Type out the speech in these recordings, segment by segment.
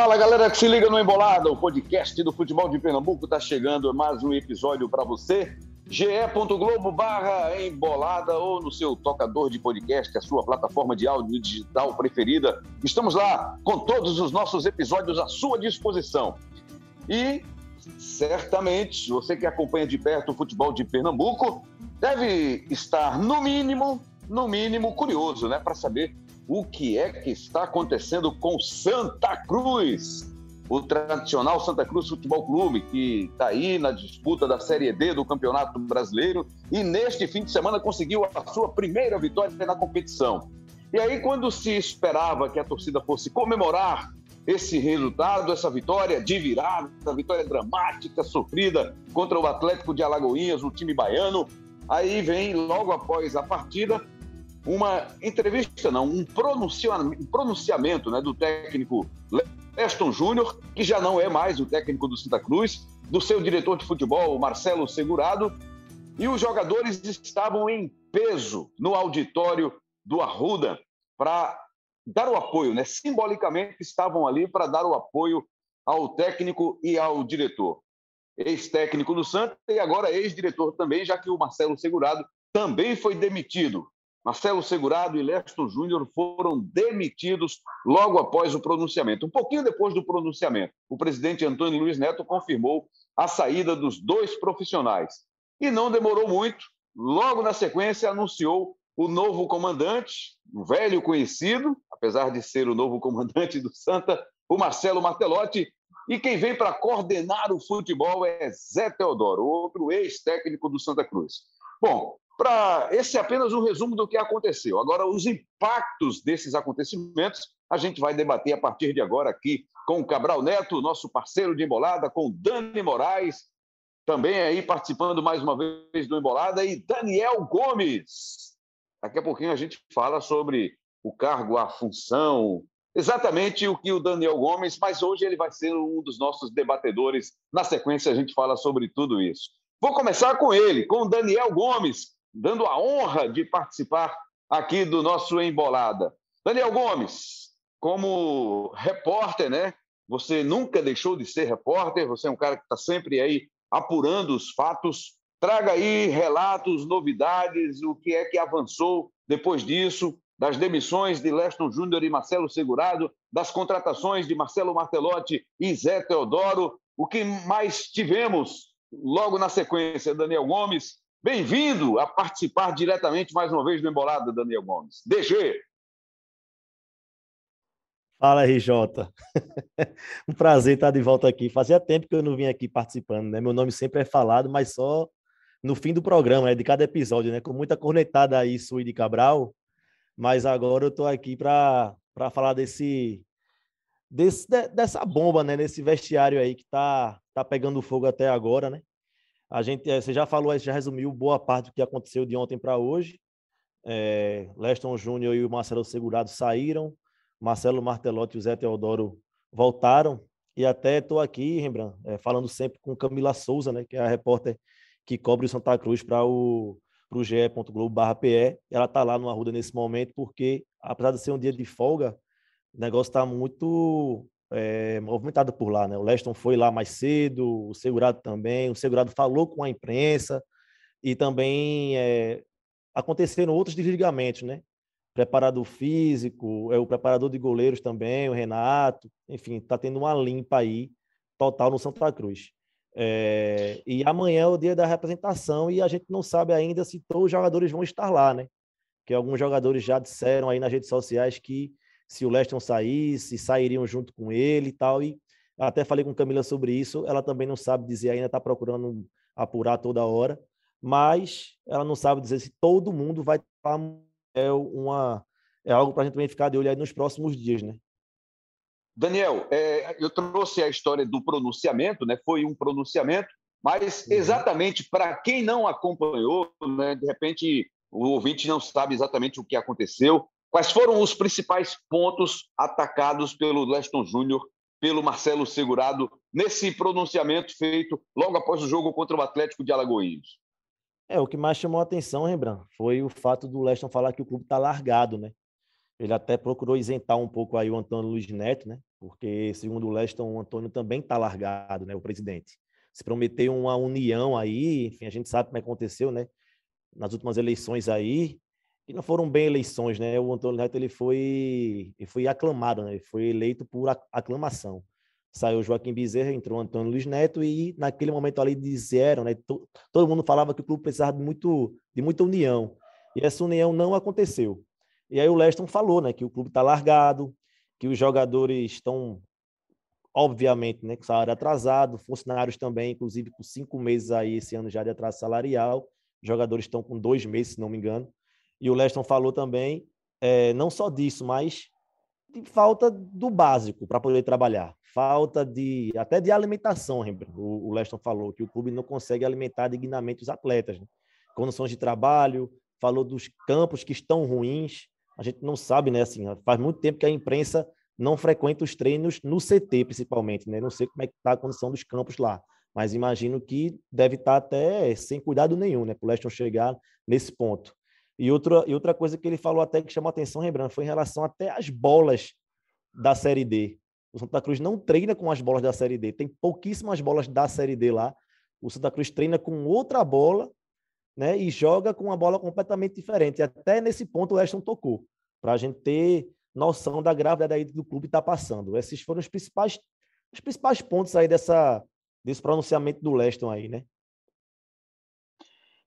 Fala galera que se liga no Embolada, o podcast do futebol de Pernambuco está chegando mais um episódio para você. ge.globo barra embolada ou no seu tocador de podcast, a sua plataforma de áudio digital preferida. Estamos lá com todos os nossos episódios à sua disposição. E certamente você que acompanha de perto o futebol de Pernambuco deve estar no mínimo, no mínimo curioso, né, para saber o que é que está acontecendo com Santa Cruz, o tradicional Santa Cruz Futebol Clube, que está aí na disputa da Série D do Campeonato Brasileiro e neste fim de semana conseguiu a sua primeira vitória na competição. E aí, quando se esperava que a torcida fosse comemorar esse resultado, essa vitória de virada, essa vitória dramática, sofrida contra o Atlético de Alagoinhas, o time baiano, aí vem logo após a partida uma entrevista, não, um pronunciamento, pronunciamento né, do técnico Leston Júnior, que já não é mais o técnico do Santa Cruz, do seu diretor de futebol, Marcelo Segurado, e os jogadores estavam em peso no auditório do Arruda para dar o apoio, né? simbolicamente estavam ali para dar o apoio ao técnico e ao diretor. Ex-técnico do Santa e agora ex-diretor também, já que o Marcelo Segurado também foi demitido Marcelo Segurado e Leston Júnior foram demitidos logo após o pronunciamento. Um pouquinho depois do pronunciamento, o presidente Antônio Luiz Neto confirmou a saída dos dois profissionais. E não demorou muito, logo na sequência anunciou o novo comandante, um velho conhecido, apesar de ser o novo comandante do Santa, o Marcelo Martelotti. E quem vem para coordenar o futebol é Zé Teodoro, outro ex-técnico do Santa Cruz. Bom, para esse é apenas um resumo do que aconteceu. Agora, os impactos desses acontecimentos a gente vai debater a partir de agora aqui com o Cabral Neto, nosso parceiro de embolada, com Dani Moraes, também aí participando mais uma vez do Embolada, e Daniel Gomes. Daqui a pouquinho a gente fala sobre o cargo, a função, exatamente o que o Daniel Gomes, mas hoje ele vai ser um dos nossos debatedores. Na sequência, a gente fala sobre tudo isso. Vou começar com ele, com o Daniel Gomes, dando a honra de participar aqui do nosso Embolada. Daniel Gomes, como repórter, né? Você nunca deixou de ser repórter, você é um cara que está sempre aí apurando os fatos. Traga aí relatos, novidades, o que é que avançou depois disso, das demissões de Leston Júnior e Marcelo Segurado, das contratações de Marcelo Martelotti e Zé Teodoro. O que mais tivemos logo na sequência, Daniel Gomes, Bem-vindo a participar diretamente mais uma vez do Embolada, Daniel Gomes. DG. Fala, RJ. um prazer estar de volta aqui. Fazia tempo que eu não vinha aqui participando, né? Meu nome sempre é falado, mas só no fim do programa, né? De cada episódio, né? Com muita cornetada aí, Sui de Cabral. Mas agora eu estou aqui para falar desse, desse, dessa bomba, né? Desse vestiário aí que tá, tá pegando fogo até agora, né? A gente, eh, você já falou, já resumiu boa parte do que aconteceu de ontem para hoje. É, Leston Júnior e o Marcelo Segurado saíram, Marcelo Martelotti e o Zé Teodoro voltaram. E até estou aqui, Rembrandt, é, falando sempre com Camila Souza, né, que é a repórter que cobre o Santa Cruz para o pro ge.globo.pe. Ela está lá no Arruda nesse momento, porque, apesar de ser um dia de folga, o negócio está muito é, movimentada por lá. Né? O Leston foi lá mais cedo, o segurado também, o segurado falou com a imprensa e também é, aconteceram outros desligamentos, né? Preparador físico, é o preparador de goleiros também, o Renato, enfim, está tendo uma limpa aí total no Santa Cruz. É, e amanhã é o dia da representação e a gente não sabe ainda se todos os jogadores vão estar lá, né? Que alguns jogadores já disseram aí nas redes sociais que se o Leston saísse, sairiam junto com ele e tal. E até falei com Camila sobre isso. Ela também não sabe dizer, ainda está procurando apurar toda hora, mas ela não sabe dizer se todo mundo vai estar. É, uma, é algo para a gente também ficar de olho aí nos próximos dias, né? Daniel, é, eu trouxe a história do pronunciamento, né? Foi um pronunciamento, mas uhum. exatamente para quem não acompanhou, né? De repente o ouvinte não sabe exatamente o que aconteceu. Quais foram os principais pontos atacados pelo Leston Júnior, pelo Marcelo Segurado, nesse pronunciamento feito logo após o jogo contra o Atlético de Alagoinhas? É, o que mais chamou a atenção, Rembrandt, foi o fato do Leston falar que o clube está largado, né? Ele até procurou isentar um pouco aí o Antônio Luiz Neto, né? Porque, segundo o Leston, o Antônio também está largado, né? O presidente. Se prometeu uma união aí, enfim, a gente sabe como aconteceu, né? Nas últimas eleições aí, que não foram bem eleições, né? O Antônio Neto ele foi, ele foi aclamado, né? Ele foi eleito por aclamação. Saiu Joaquim Bezerra, entrou Antônio Luiz Neto e naquele momento ali disseram, né? Todo mundo falava que o clube precisava de, muito, de muita união. E essa união não aconteceu. E aí o Leston falou, né? Que o clube está largado, que os jogadores estão, obviamente, né? Com salário atrasado, funcionários também, inclusive com cinco meses aí esse ano já de atraso salarial. Os jogadores estão com dois meses, se não me engano. E o Leston falou também, é, não só disso, mas de falta do básico para poder trabalhar. Falta de até de alimentação, o, o Leston falou que o clube não consegue alimentar dignamente os atletas. Né? Condições de trabalho, falou dos campos que estão ruins. A gente não sabe, né? Assim, faz muito tempo que a imprensa não frequenta os treinos no CT, principalmente, né? Não sei como é que está a condição dos campos lá, mas imagino que deve estar tá até sem cuidado nenhum, né? Para o Leston chegar nesse ponto. E outra, e outra coisa que ele falou até que chamou a atenção, Rembrandt, foi em relação até às bolas da Série D. O Santa Cruz não treina com as bolas da Série D. Tem pouquíssimas bolas da Série D lá. O Santa Cruz treina com outra bola né, e joga com uma bola completamente diferente. Até nesse ponto o Weston tocou, para a gente ter noção da gravidade do clube está passando. Esses foram os principais, os principais pontos aí dessa, desse pronunciamento do Leston aí, né?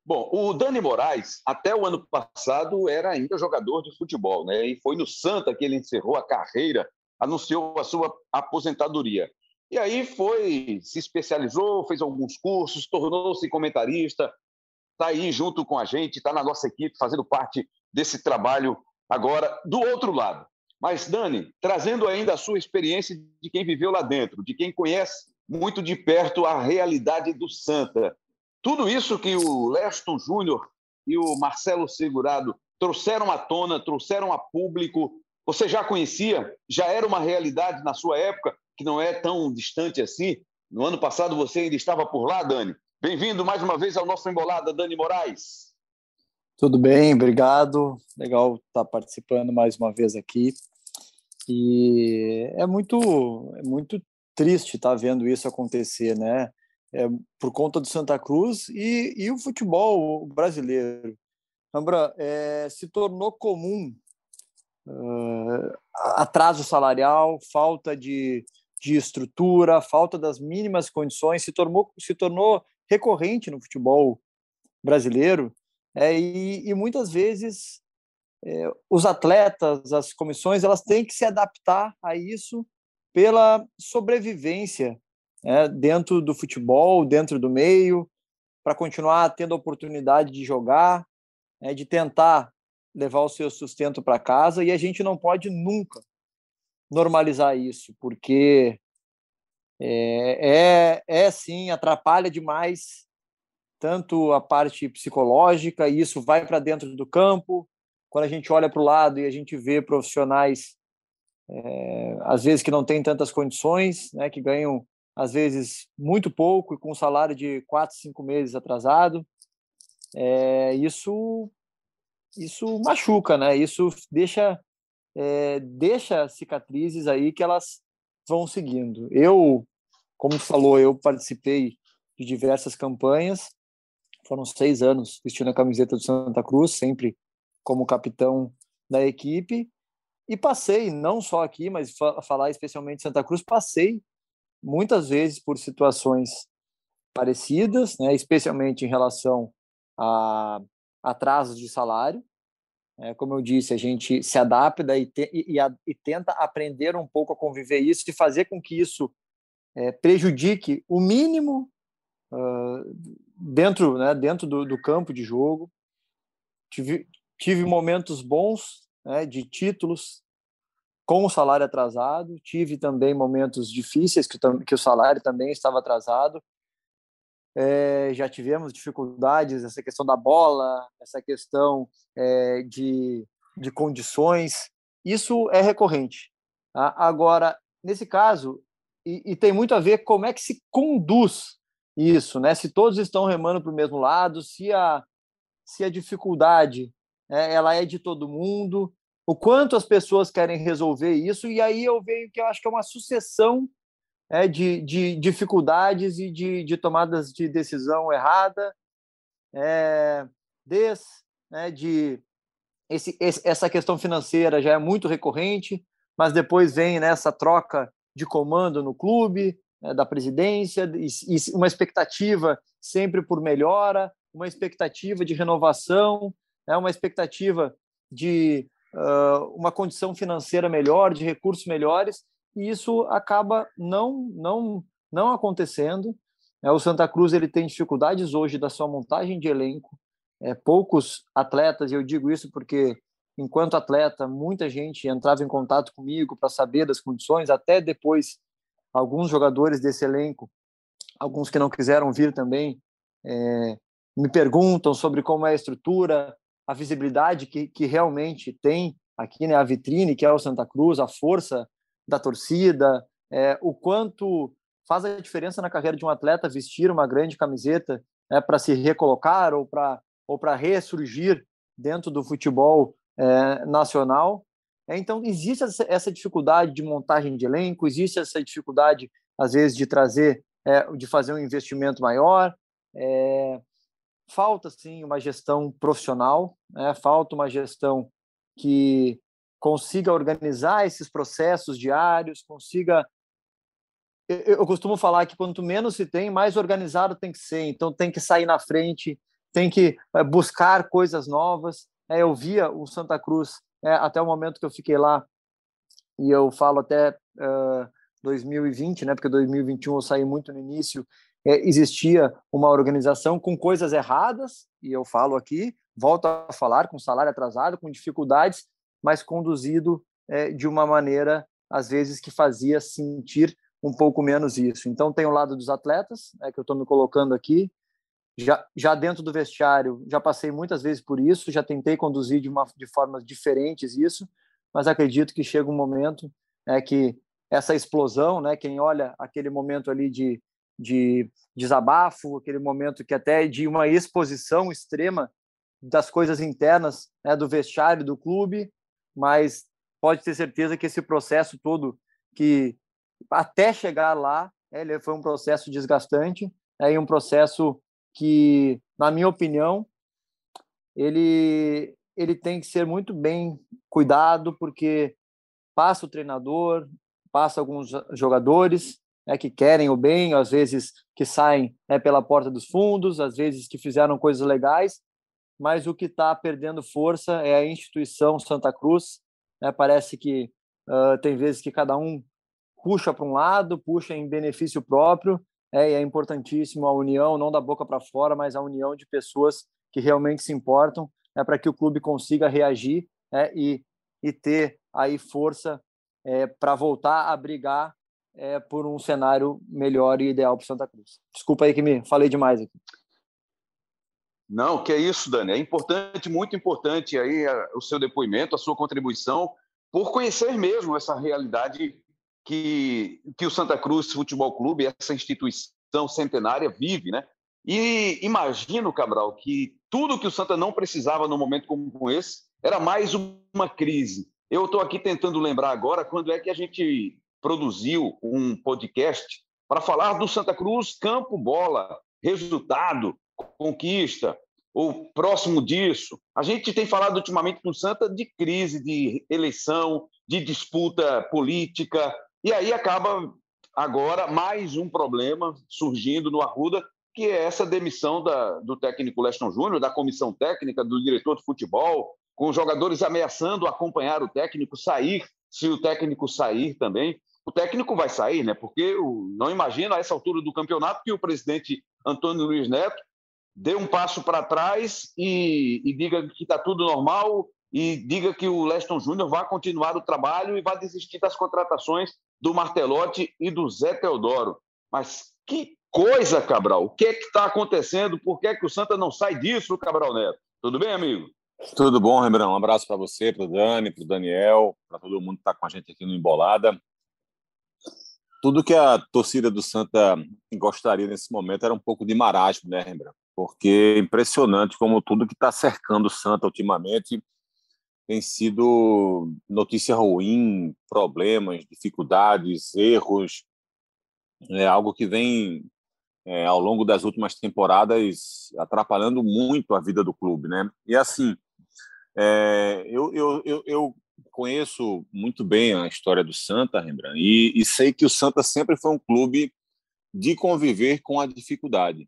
Bom, o Dani Moraes, até o ano passado, era ainda jogador de futebol, né? E foi no Santa que ele encerrou a carreira, anunciou a sua aposentadoria. E aí foi, se especializou, fez alguns cursos, tornou-se comentarista, está aí junto com a gente, está na nossa equipe, fazendo parte desse trabalho agora do outro lado. Mas, Dani, trazendo ainda a sua experiência de quem viveu lá dentro, de quem conhece muito de perto a realidade do Santa. Tudo isso que o Leston Júnior e o Marcelo Segurado trouxeram à tona, trouxeram a público, você já conhecia? Já era uma realidade na sua época, que não é tão distante assim? No ano passado você ainda estava por lá, Dani? Bem-vindo mais uma vez ao nosso Embolada, Dani Moraes. Tudo bem, obrigado. Legal estar participando mais uma vez aqui. E é muito, é muito triste estar vendo isso acontecer, né? É, por conta do Santa Cruz e, e o futebol brasileiro. Ambra, é, se tornou comum uh, atraso salarial, falta de, de estrutura, falta das mínimas condições, se tornou, se tornou recorrente no futebol brasileiro. É, e, e muitas vezes é, os atletas, as comissões, elas têm que se adaptar a isso pela sobrevivência né, dentro do futebol, dentro do meio, para continuar tendo a oportunidade de jogar, né, de tentar levar o seu sustento para casa. E a gente não pode nunca normalizar isso, porque é, é, é sim, atrapalha demais tanto a parte psicológica, e isso vai para dentro do campo. Quando a gente olha para o lado e a gente vê profissionais, é, às vezes, que não têm tantas condições, né, que ganham às vezes muito pouco e com um salário de quatro, cinco meses atrasado. É, isso isso machuca, né? Isso deixa é, deixa cicatrizes aí que elas vão seguindo. Eu, como falou, eu participei de diversas campanhas. Foram seis anos vestindo a camiseta do Santa Cruz, sempre como capitão da equipe. E passei, não só aqui, mas falar especialmente Santa Cruz, passei muitas vezes por situações parecidas, né, especialmente em relação a atrasos de salário. É, como eu disse, a gente se adapta e, te, e, e, e, tenta aprender um pouco a conviver isso e fazer com que isso é, prejudique o mínimo uh, dentro, né, dentro do, do, campo de jogo. Tive, tive momentos bons né, de títulos com o salário atrasado, tive também momentos difíceis que, que o salário também estava atrasado. É, já tivemos dificuldades, essa questão da bola, essa questão é, de, de condições, isso é recorrente. Tá? Agora, nesse caso, e, e, tem muito a ver como é que se conduz isso, né? Se todos estão remando para o mesmo lado, se a, se a dificuldade é, ela é de todo mundo, o quanto as pessoas querem resolver isso, e aí eu vejo que eu acho que é uma sucessão é, de, de dificuldades e de, de tomadas de decisão errada, é, des, né, de esse, esse, essa questão financeira já é muito recorrente, mas depois vem né, troca de comando no clube, né, da presidência, e, e uma expectativa sempre por melhora, uma expectativa de renovação, né, uma expectativa de uma condição financeira melhor, de recursos melhores, e isso acaba não não não acontecendo. É, o Santa Cruz ele tem dificuldades hoje da sua montagem de elenco. É, poucos atletas, e eu digo isso porque enquanto atleta muita gente entrava em contato comigo para saber das condições. Até depois alguns jogadores desse elenco, alguns que não quiseram vir também, é, me perguntam sobre como é a estrutura, a visibilidade que, que realmente tem aqui, né, a vitrine que é o Santa Cruz, a força da torcida, é, o quanto faz a diferença na carreira de um atleta vestir uma grande camiseta é, para se recolocar ou para ou para ressurgir dentro do futebol é, nacional. É, então existe essa dificuldade de montagem de elenco, existe essa dificuldade às vezes de trazer, é, de fazer um investimento maior. É, falta sim uma gestão profissional, né? falta uma gestão que consiga organizar esses processos diários, consiga. Eu, costumo falar que quanto menos se tem, mais organizado tem que ser. Então tem que sair na frente, tem que eh, buscar coisas novas. É, eu via o Santa Cruz é, até o momento que eu fiquei lá e eu falo até uh, 2020, né? Porque 2021 eu saí muito no início. É, existia uma organização com coisas erradas e eu falo aqui, volto a falar com salário atrasado, com dificuldades, mas conduzido é, de uma maneira, às vezes, que fazia sentir um pouco menos isso. Então, tem o lado dos atletas, é, que eu estou me colocando aqui, já, já dentro do vestiário, já passei muitas vezes por isso, já tentei conduzir de, uma, de formas diferentes isso, mas acredito que chega um momento é, que essa explosão, né, quem olha aquele momento ali de, de desabafo, aquele momento que até de uma exposição extrema das coisas internas né, do vestiário do clube, mas pode ter certeza que esse processo todo, que até chegar lá, ele foi um processo desgastante, é um processo que, na minha opinião, ele ele tem que ser muito bem cuidado, porque passa o treinador, passa alguns jogadores né, que querem o bem, às vezes que saem né, pela porta dos fundos, às vezes que fizeram coisas legais, mas o que está perdendo força é a instituição Santa Cruz. Né? Parece que uh, tem vezes que cada um puxa para um lado, puxa em benefício próprio, é, e é importantíssimo a união, não da boca para fora, mas a união de pessoas que realmente se importam, é para que o clube consiga reagir é, e, e ter aí força é, para voltar a brigar é, por um cenário melhor e ideal para Santa Cruz. Desculpa aí que me falei demais aqui. Não, que é isso, Dani. É importante, muito importante aí o seu depoimento, a sua contribuição, por conhecer mesmo essa realidade que, que o Santa Cruz Futebol Clube, essa instituição centenária, vive, né? E imagino, Cabral, que tudo que o Santa não precisava num momento como esse era mais uma crise. Eu estou aqui tentando lembrar agora quando é que a gente produziu um podcast para falar do Santa Cruz campo bola, resultado, conquista, ou próximo disso. A gente tem falado ultimamente no Santa de crise, de eleição, de disputa política, e aí acaba agora mais um problema surgindo no Arruda, que é essa demissão da, do técnico Leston Júnior, da comissão técnica, do diretor de futebol, com jogadores ameaçando acompanhar o técnico, sair, se o técnico sair também. O técnico vai sair, né? Porque eu não imagino a essa altura do campeonato que o presidente Antônio Luiz Neto dê um passo para trás e, e, diga que está tudo normal e diga que o Leston Júnior vai continuar o trabalho e vai desistir das contratações do Martelotti e do Zé Teodoro. Mas que coisa, Cabral! O que é que está acontecendo? Por que, é que o Santa não sai disso, Cabral Neto? Tudo bem, amigo? Tudo bom, Rembrandt? Um abraço para você, para o Dani, para o Daniel, para todo mundo que está com a gente aqui no Embolada tudo que a torcida do Santa gostaria nesse momento era um pouco de marasmo, né, Rembrandt? Porque é impressionante como tudo que está cercando o Santa ultimamente tem sido notícia ruim, problemas, dificuldades, erros, é algo que vem é, ao longo das últimas temporadas atrapalhando muito a vida do clube, né? E assim, é, eu, eu, eu, eu, conheço muito bem a história do Santa, Rembrandt, e, e sei que o Santa sempre foi um clube de conviver com a dificuldade.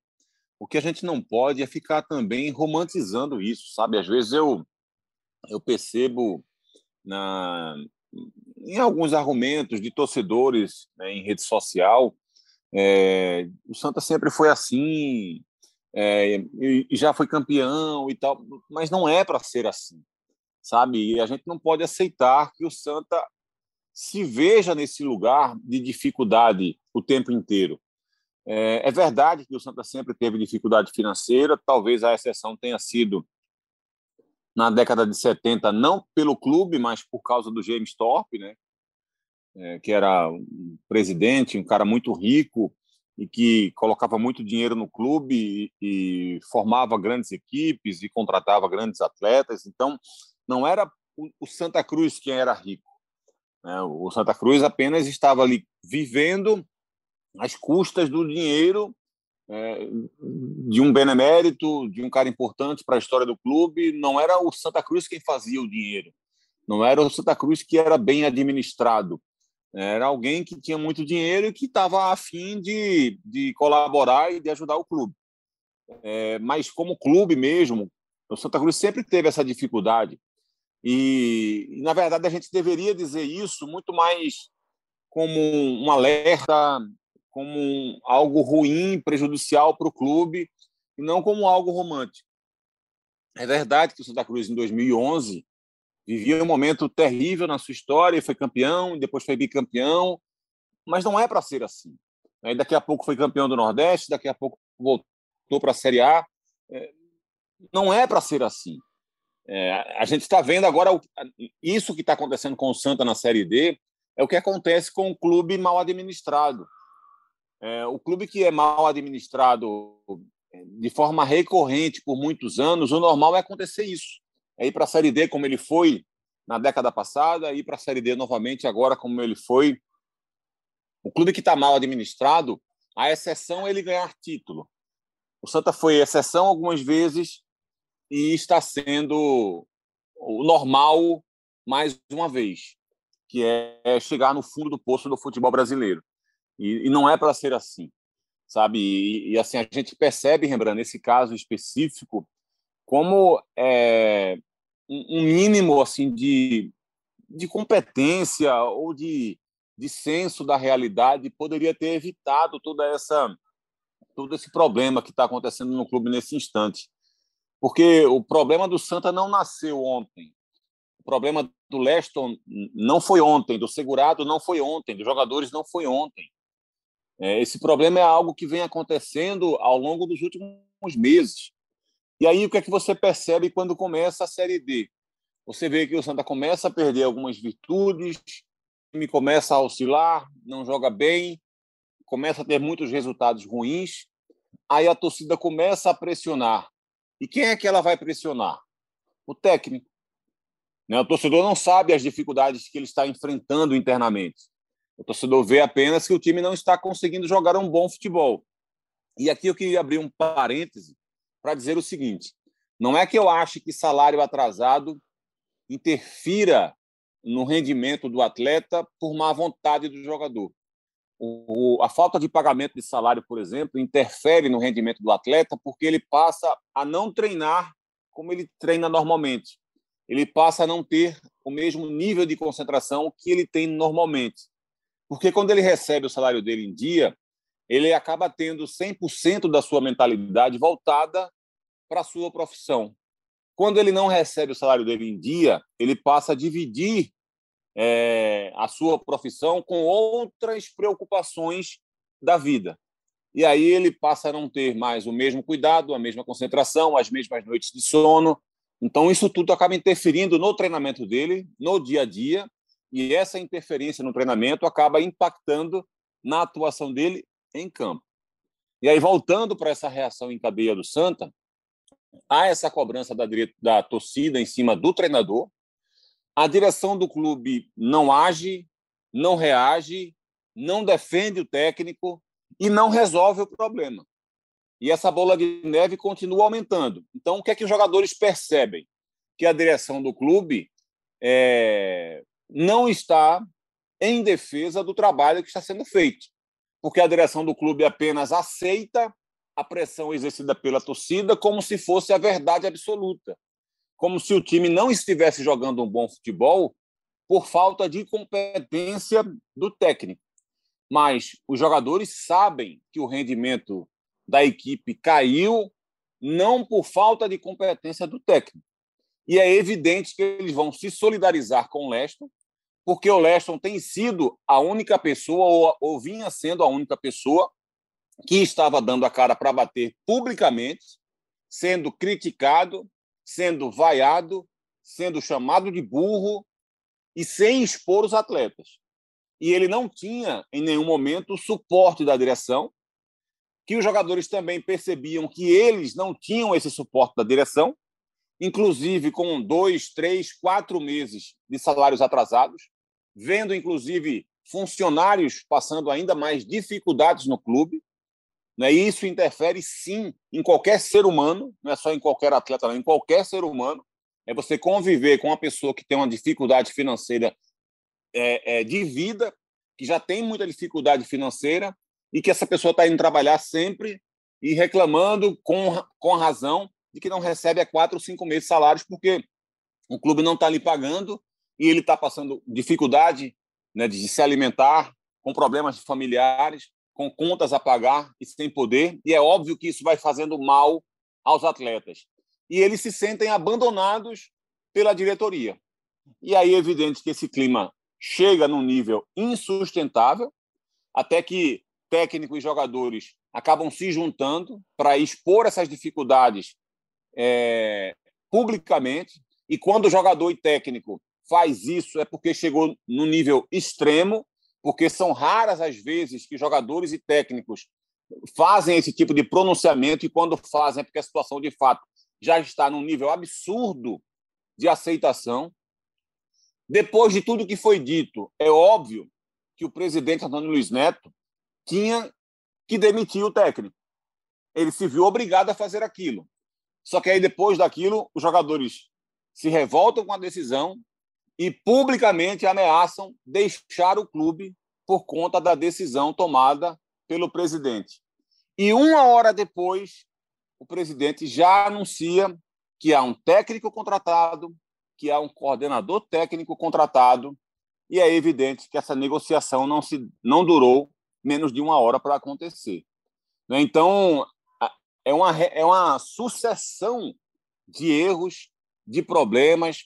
O que a gente não pode é ficar também romantizando isso, sabe? Às vezes eu eu percebo na em alguns argumentos de torcedores né, em rede social, é, o Santa sempre foi assim, é, e, e já foi campeão e tal, mas não é para ser assim, sabe? E a gente não pode aceitar que o Santa se veja nesse lugar de dificuldade o tempo inteiro. É, é, verdade que o Santa sempre teve dificuldade financeira, talvez a exceção tenha sido na década de 70, não pelo clube, mas por causa do James Thorpe, né? É, que era um presidente, um cara muito rico e que colocava muito dinheiro no clube e, e formava grandes equipes e contratava grandes atletas. Então, não era o Santa Cruz quem era rico. Né? O Santa Cruz apenas estava ali vivendo às custas do dinheiro é, de um benemérito, de um cara importante para a história do clube. Não era o Santa Cruz quem fazia o dinheiro, não era o Santa Cruz que era bem administrado. Era alguém que tinha muito dinheiro e que estava afim de, de colaborar e de ajudar o clube. É, mas como clube mesmo, o Santa Cruz sempre teve essa dificuldade. E, na verdade, a gente deveria dizer isso muito mais como um alerta como algo ruim, prejudicial para o clube, e não como algo romântico. É verdade que o Santa Cruz, em 2011, vivia um momento terrível na sua história, foi campeão, depois foi bicampeão, mas não é para ser assim. Daqui a pouco foi campeão do Nordeste, daqui a pouco voltou para a Série A. É, não é para ser assim. É, a gente está vendo agora isso que está acontecendo com o Santa na Série D é o que acontece com o clube mal administrado. É, o clube que é mal administrado é, de forma recorrente por muitos anos, o normal é acontecer isso. É ir para a Série D como ele foi na década passada, ir para a Série D novamente agora como ele foi. O clube que está mal administrado, a exceção é ele ganhar título. O Santa foi exceção algumas vezes e está sendo o normal mais uma vez, que é chegar no fundo do poço do futebol brasileiro. E, e não é para ser assim, sabe? E, e, assim a gente percebe, Rembrandt, nesse caso específico, como é, um, um mínimo assim de, de competência ou de, de senso da realidade poderia ter evitado toda essa todo esse problema que está acontecendo no clube nesse instante. Porque o problema do Santa não nasceu ontem. O problema do Leston não foi ontem, do segurado não foi ontem, dos jogadores não foi ontem. É, esse problema é algo que vem acontecendo ao longo dos últimos meses. E aí, o que é que você percebe quando começa a Série D? Você vê que o Santa começa a perder algumas virtudes, time começa a oscilar, não joga bem, começa a ter muitos resultados ruins, aí a torcida começa a pressionar. E quem é que ela vai pressionar? O técnico. Né? O torcedor não sabe as dificuldades que ele está enfrentando internamente. O torcedor vê apenas que o time não está conseguindo jogar um bom futebol. E aqui eu queria abrir um parêntese para dizer o seguinte: não é que eu ache que salário atrasado interfira no rendimento do atleta por má vontade do jogador. O, a falta de pagamento de salário, por exemplo, interfere no rendimento do atleta porque ele passa a não treinar como ele treina normalmente. Ele passa a não ter o mesmo nível de concentração que ele tem normalmente. Porque quando ele recebe o salário dele em dia, ele acaba tendo 100% da sua mentalidade voltada para a sua profissão. Quando ele não recebe o salário dele em dia, ele passa a dividir é, a sua profissão com outras preocupações da vida. E aí ele passa a não ter mais o mesmo cuidado, a mesma concentração, as mesmas noites de sono. Então, isso tudo acaba interferindo no treinamento dele, no dia a dia, e essa interferência no treinamento acaba impactando na atuação dele em campo. E aí, voltando para essa reação em cadeia do Santa, há essa cobrança da, da torcida em cima do treinador, a direção do clube não age, não reage, não defende o técnico e não resolve o problema. E essa bola de neve continua aumentando. Então, o que é que os jogadores percebem? Que a direção do clube é, não está em defesa do trabalho que está sendo feito, porque a direção do clube apenas aceita a pressão exercida pela torcida como se fosse a verdade absoluta, como se o time não estivesse jogando um bom futebol por falta de competência do técnico. Mas os jogadores sabem que o rendimento da equipe caiu não por falta de competência do técnico. E é evidente que eles vão se solidarizar com o Leston, porque o Leston tem sido a única pessoa, ou, ou vinha sendo a única pessoa, que estava dando a cara para bater publicamente, sendo criticado, sendo vaiado, sendo chamado de burro e sem expor os atletas. E ele não tinha, em nenhum momento, o suporte da direção, que os jogadores também percebiam que eles não tinham esse suporte da direção, inclusive com dois, três, quatro meses de salários atrasados, vendo inclusive funcionários passando ainda mais dificuldades no clube. Né? E isso interfere sim em qualquer ser humano, não é só em qualquer atleta, não, em qualquer ser humano. É você conviver com uma pessoa que tem uma dificuldade financeira é, é, de vida, que já tem muita dificuldade financeira e que essa pessoa está indo trabalhar sempre e reclamando com, com razão de que não recebe há quatro ou cinco meses salários porque o clube não está lhe pagando e ele está passando dificuldade né, de se alimentar, com problemas familiares, com contas a pagar e sem poder. E é óbvio que isso vai fazendo mal aos atletas. E eles se sentem abandonados pela diretoria. E aí é evidente que esse clima chega num nível insustentável, até que técnico e jogadores acabam se juntando para expor essas dificuldades é, publicamente. E quando o jogador e técnico faz isso é porque chegou no nível extremo, porque são raras as vezes que jogadores e técnicos fazem esse tipo de pronunciamento e quando fazem é porque a situação de fato já está num nível absurdo de aceitação. Depois de tudo que foi dito, é óbvio que o presidente Antônio Luiz Neto tinha que demitir o técnico. Ele se viu obrigado a fazer aquilo. Só que aí, depois daquilo, os jogadores se revoltam com a decisão e publicamente ameaçam deixar o clube por conta da decisão tomada pelo presidente. E uma hora depois, o presidente já anuncia que há um técnico contratado, que há um coordenador técnico contratado, e é evidente que essa negociação não, se, não durou menos de uma hora para acontecer. Né? Então, é uma, é uma sucessão de erros, de problemas.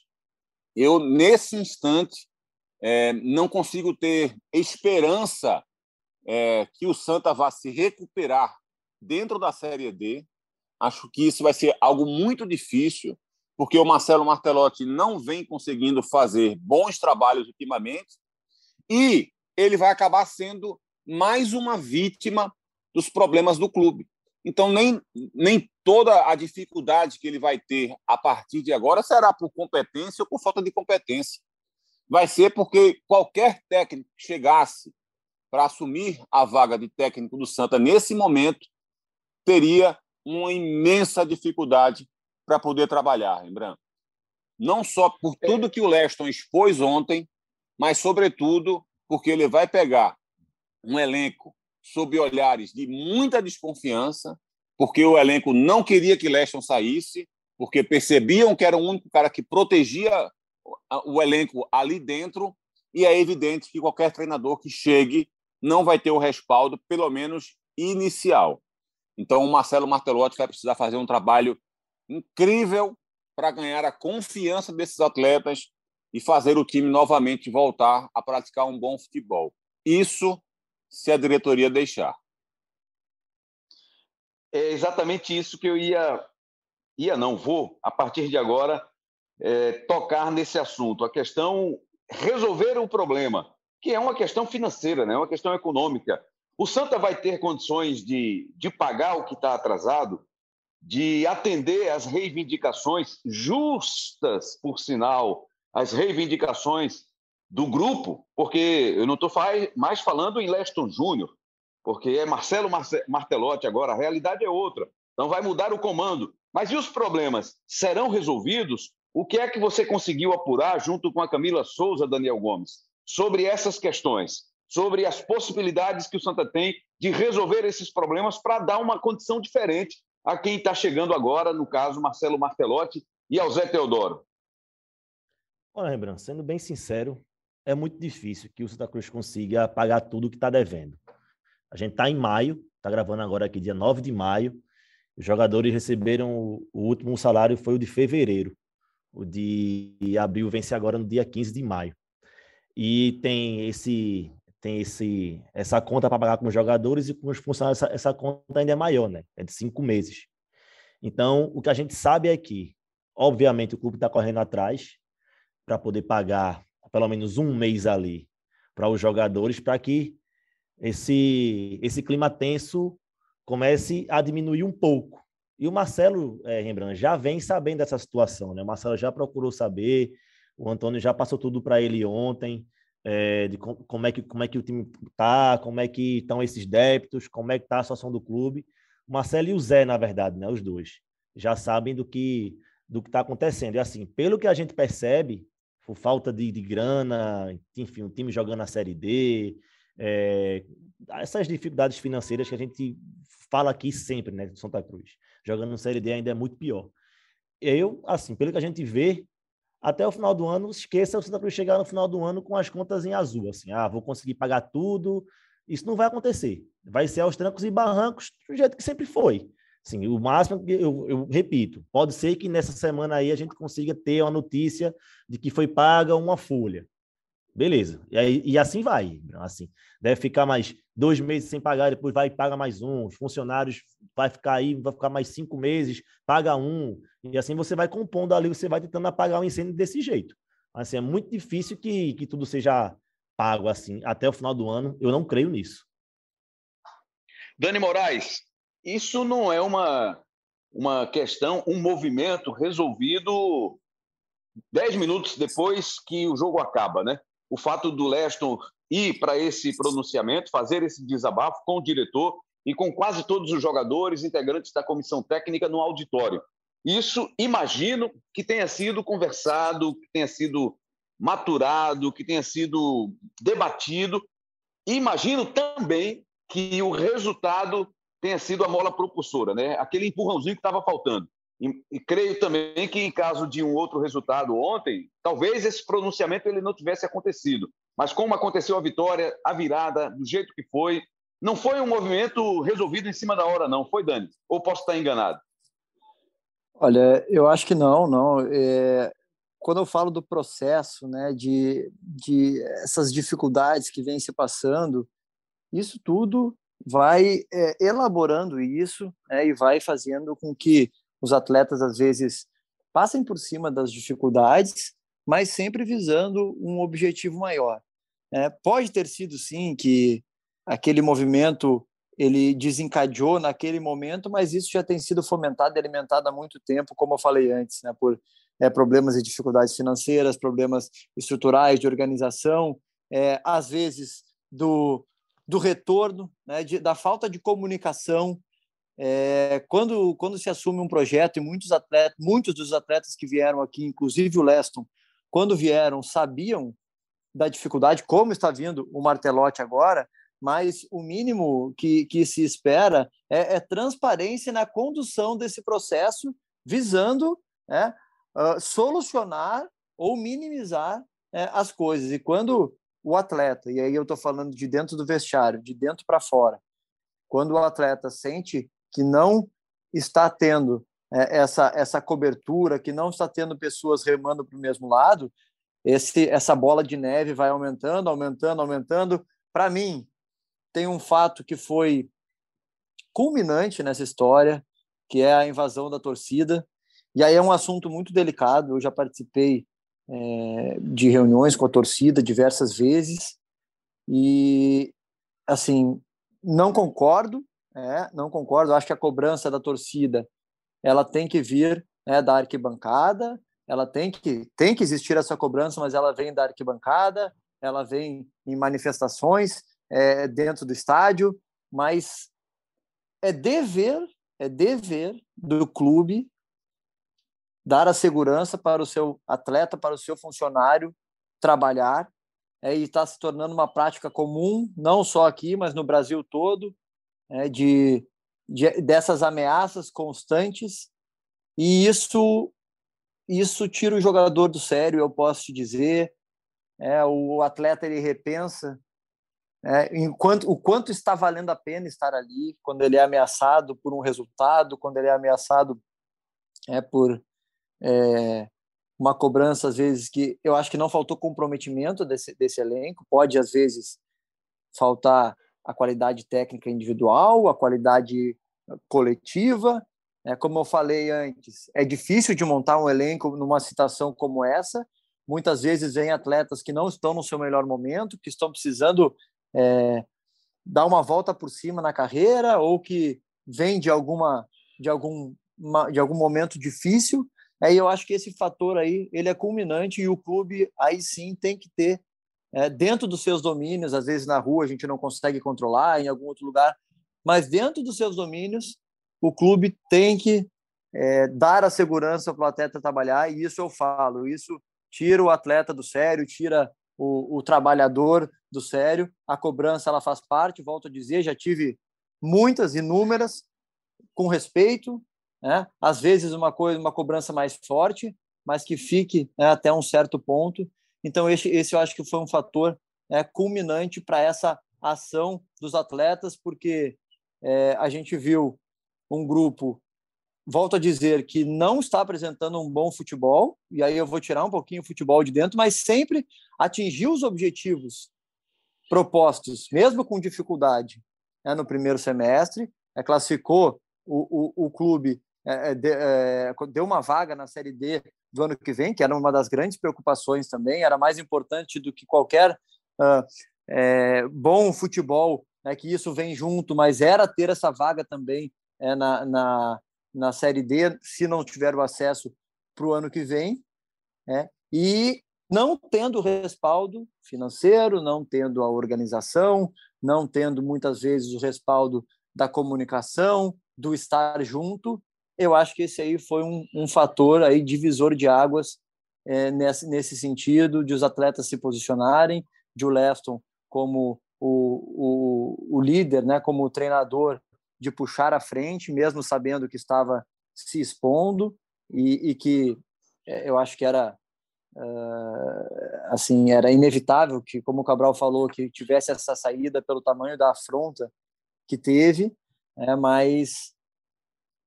Eu, nesse instante, é, não consigo ter esperança é, que o Santa vá se recuperar dentro da Série D. Acho que isso vai ser algo muito difícil, porque o Marcelo Martelotti não vem conseguindo fazer bons trabalhos ultimamente e ele vai acabar sendo mais uma vítima dos problemas do clube. Então, nem, nem toda a dificuldade que ele vai ter a partir de agora será por competência ou por falta de competência. Vai ser porque qualquer técnico que chegasse para assumir a vaga de técnico do Santa nesse momento teria uma imensa dificuldade para poder trabalhar, lembrando. Não só por tudo que o Leston expôs ontem, mas, sobretudo, porque ele vai pegar um elenco sob olhares de muita desconfiança, porque o elenco não queria que Leston saísse, porque percebiam que era o único cara que protegia o elenco ali dentro, e é evidente que qualquer treinador que chegue não vai ter o respaldo, pelo menos inicial. Então, o Marcelo Martelotti vai precisar fazer um trabalho incrível para ganhar a confiança desses atletas e fazer o time novamente voltar a praticar um bom futebol. Isso se a diretoria deixar. É exatamente isso que eu ia, ia não vou, a partir de agora, é, tocar nesse assunto. A questão resolver o problema, que é uma questão financeira, né? uma questão econômica. O Santa vai ter condições de, de pagar o que está atrasado, de atender às reivindicações justas, por sinal, as reivindicações do grupo, porque eu não estou mais falando em Leston Júnior, porque é Marcelo Martelotti agora, a realidade é outra. Então vai mudar o comando. Mas e os problemas serão resolvidos? O que é que você conseguiu apurar junto com a Camila Souza, Daniel Gomes, sobre essas questões, sobre as possibilidades que o Santa tem de resolver esses problemas para dar uma condição diferente a quem está chegando agora, no caso Marcelo Martelotti e ao Zé Teodoro? Olha, Rembrandt, sendo bem sincero, é muito difícil que o Santa Cruz consiga pagar tudo que está devendo. A gente está em maio, está gravando agora aqui, dia 9 de maio. Os jogadores receberam o, o último salário, foi o de fevereiro. O de abril vence agora no dia 15 de maio. E tem esse tem esse essa conta para pagar com os jogadores e com os funcionários, essa, essa conta ainda é maior, né? É de cinco meses. Então, o que a gente sabe é que, obviamente, o clube está correndo atrás para poder pagar pelo menos um mês ali para os jogadores, para que esse, esse clima tenso comece a diminuir um pouco. E o Marcelo é, Rembrandt já vem sabendo dessa situação, né? O Marcelo já procurou saber, o Antônio já passou tudo para ele ontem, é, de com, como, é que, como é que o time está, como é que estão esses débitos, como é que está a situação do clube. O Marcelo e o Zé, na verdade, né? Os dois já sabem do que do que está acontecendo. E assim, pelo que a gente percebe, por falta de, de grana, enfim, o time jogando a Série D, é, essas dificuldades financeiras que a gente fala aqui sempre, né, do Santa Cruz. Jogando na Série D ainda é muito pior. Eu, assim, pelo que a gente vê, até o final do ano, esqueça o Santa Cruz chegar no final do ano com as contas em azul, assim, ah, vou conseguir pagar tudo. Isso não vai acontecer. Vai ser aos trancos e barrancos do jeito que sempre foi. Sim, o máximo, eu, eu repito, pode ser que nessa semana aí a gente consiga ter uma notícia de que foi paga uma folha. Beleza. E, aí, e assim vai. Assim, deve ficar mais dois meses sem pagar, depois vai e paga mais um. Os funcionários vai ficar aí, vai ficar mais cinco meses, paga um. E assim você vai compondo ali, você vai tentando apagar o incêndio desse jeito. Assim, é muito difícil que, que tudo seja pago assim até o final do ano. Eu não creio nisso. Dani Moraes, isso não é uma, uma questão, um movimento resolvido dez minutos depois que o jogo acaba, né? o fato do Leston ir para esse pronunciamento, fazer esse desabafo com o diretor e com quase todos os jogadores, integrantes da comissão técnica no auditório. Isso, imagino que tenha sido conversado, que tenha sido maturado, que tenha sido debatido. Imagino também que o resultado tenha sido a mola propulsora, né? aquele empurrãozinho que estava faltando. E, e, creio também que, em caso de um outro resultado ontem, talvez esse pronunciamento ele não tivesse acontecido. Mas como aconteceu a vitória, a virada, do jeito que foi, não foi um movimento resolvido em cima da hora, não. Foi, Dani? Ou posso estar enganado? Olha, eu acho que não, não. É, quando eu falo do processo, né, de, de essas dificuldades que vem se passando, isso tudo vai é, elaborando isso né, e vai fazendo com que os atletas às vezes passem por cima das dificuldades, mas sempre visando um objetivo maior. É, pode ter sido sim que aquele movimento ele desencadeou naquele momento, mas isso já tem sido fomentado e alimentado há muito tempo, como eu falei antes, né, por é, problemas e dificuldades financeiras, problemas estruturais de organização, é, às vezes do, do retorno, né, de, da falta de comunicação é, quando, quando se assume um projeto, e muitos, atletas, muitos dos atletas que vieram aqui, inclusive o Leston, quando vieram, sabiam da dificuldade, como está vindo o Martelotti agora, mas o mínimo que, que se espera é, é transparência na condução desse processo, visando é, uh, solucionar ou minimizar é, as coisas. E quando o atleta, e aí eu estou falando de dentro do vestiário, de dentro para fora, quando o atleta sente que não está tendo é, essa, essa cobertura, que não está tendo pessoas remando para o mesmo lado, esse, essa bola de neve vai aumentando, aumentando, aumentando. Para mim, tem um fato que foi culminante nessa história, que é a invasão da torcida. E aí é um assunto muito delicado. Eu já participei é, de reuniões com a torcida diversas vezes e, assim, não concordo é, não concordo. Acho que a cobrança da torcida ela tem que vir né, da arquibancada. ela tem que tem que existir essa cobrança, mas ela vem da arquibancada, ela vem em manifestações é, dentro do estádio, mas é dever é dever do clube dar a segurança para o seu atleta, para o seu funcionário trabalhar, é, e está se tornando uma prática comum, não só aqui, mas no Brasil todo, é, de, de, dessas ameaças constantes, e isso isso tira o jogador do sério, eu posso te dizer. É, o atleta ele repensa é, enquanto, o quanto está valendo a pena estar ali quando ele é ameaçado por um resultado, quando ele é ameaçado é, por é, uma cobrança, às vezes, que eu acho que não faltou comprometimento desse, desse elenco, pode, às vezes, faltar a qualidade técnica individual, a qualidade coletiva. É, como eu falei antes, é difícil de montar um elenco numa situação como essa. Muitas vezes vem atletas que não estão no seu melhor momento, que estão precisando é, dar uma volta por cima na carreira ou que vem de alguma de algum de algum momento difícil aí eu acho que esse fator aí ele é culminante e o clube aí sim tem que ter é, dentro dos seus domínios às vezes na rua a gente não consegue controlar em algum outro lugar mas dentro dos seus domínios o clube tem que é, dar a segurança para o atleta trabalhar e isso eu falo isso tira o atleta do sério tira o, o trabalhador do sério. A cobrança ela faz parte, volto a dizer, já tive muitas, inúmeras, com respeito, né? às vezes uma coisa, uma cobrança mais forte, mas que fique né, até um certo ponto. Então esse, esse eu acho que foi um fator né, culminante para essa ação dos atletas, porque é, a gente viu um grupo volto a dizer que não está apresentando um bom futebol, e aí eu vou tirar um pouquinho o futebol de dentro, mas sempre atingiu os objetivos propostos, mesmo com dificuldade, né, no primeiro semestre, é, classificou o, o, o clube, é, é é, deu uma vaga na Série D do ano que vem, que era uma das grandes preocupações também, era mais importante do que qualquer uh, bom futebol, né, que isso vem junto, mas era ter essa vaga também é, na, na, na Série D, se não tiver o acesso para o ano que vem, né? e não tendo respaldo financeiro, não tendo a organização, não tendo muitas vezes o respaldo da comunicação, do estar junto, eu acho que esse aí foi um, um fator aí divisor de águas é, nesse, nesse sentido, de os atletas se posicionarem, de o Leston como o, o, o líder, né, como o treinador de puxar à frente, mesmo sabendo que estava se expondo e, e que é, eu acho que era uh, assim era inevitável que, como o Cabral falou, que tivesse essa saída pelo tamanho da afronta que teve, é, mas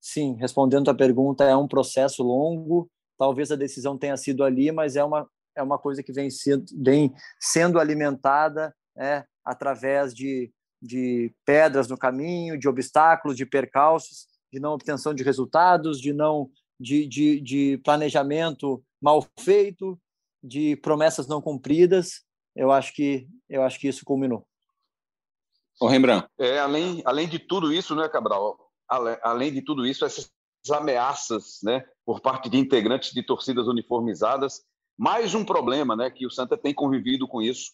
sim, respondendo a pergunta, é um processo longo. Talvez a decisão tenha sido ali, mas é uma é uma coisa que vem sendo, vem sendo alimentada é, através de de pedras no caminho, de obstáculos, de percalços, de não obtenção de resultados, de não de, de, de planejamento mal feito, de promessas não cumpridas. Eu acho que eu acho que isso culminou. O Rembrandt. É, além, além de tudo isso, né, Cabral? Além de tudo isso, essas ameaças, né, por parte de integrantes de torcidas uniformizadas, mais um problema, né, que o Santa tem convivido com isso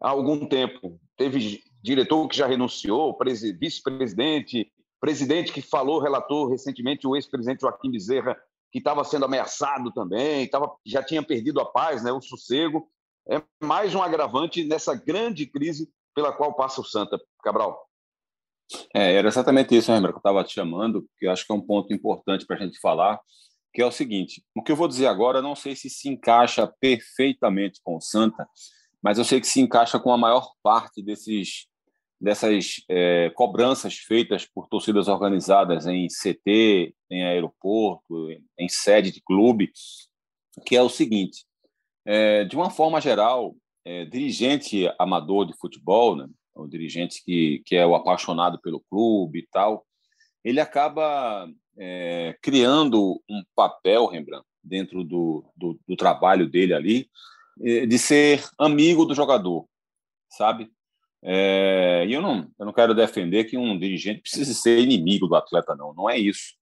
há algum tempo. Teve diretor que já renunciou, vice-presidente, presidente que falou, relator recentemente, o ex-presidente Joaquim Bezerra, que estava sendo ameaçado também, tava, já tinha perdido a paz, né, o sossego. É mais um agravante nessa grande crise pela qual passa o Santa, Cabral. É, era exatamente isso, Rembrandt, que eu estava te chamando, que eu acho que é um ponto importante para a gente falar, que é o seguinte: o que eu vou dizer agora, não sei se se encaixa perfeitamente com o Santa, mas eu sei que se encaixa com a maior parte desses dessas é, cobranças feitas por torcidas organizadas em CT, em aeroporto, em, em sede de clube, que é o seguinte: é, de uma forma geral, é, dirigente amador de futebol, né, o dirigente que, que é o apaixonado pelo clube e tal, ele acaba é, criando um papel, Rembrandt, dentro do, do, do trabalho dele ali, é, de ser amigo do jogador, sabe? É, eu não, eu não quero defender que um dirigente precise ser inimigo do atleta, não, não é isso.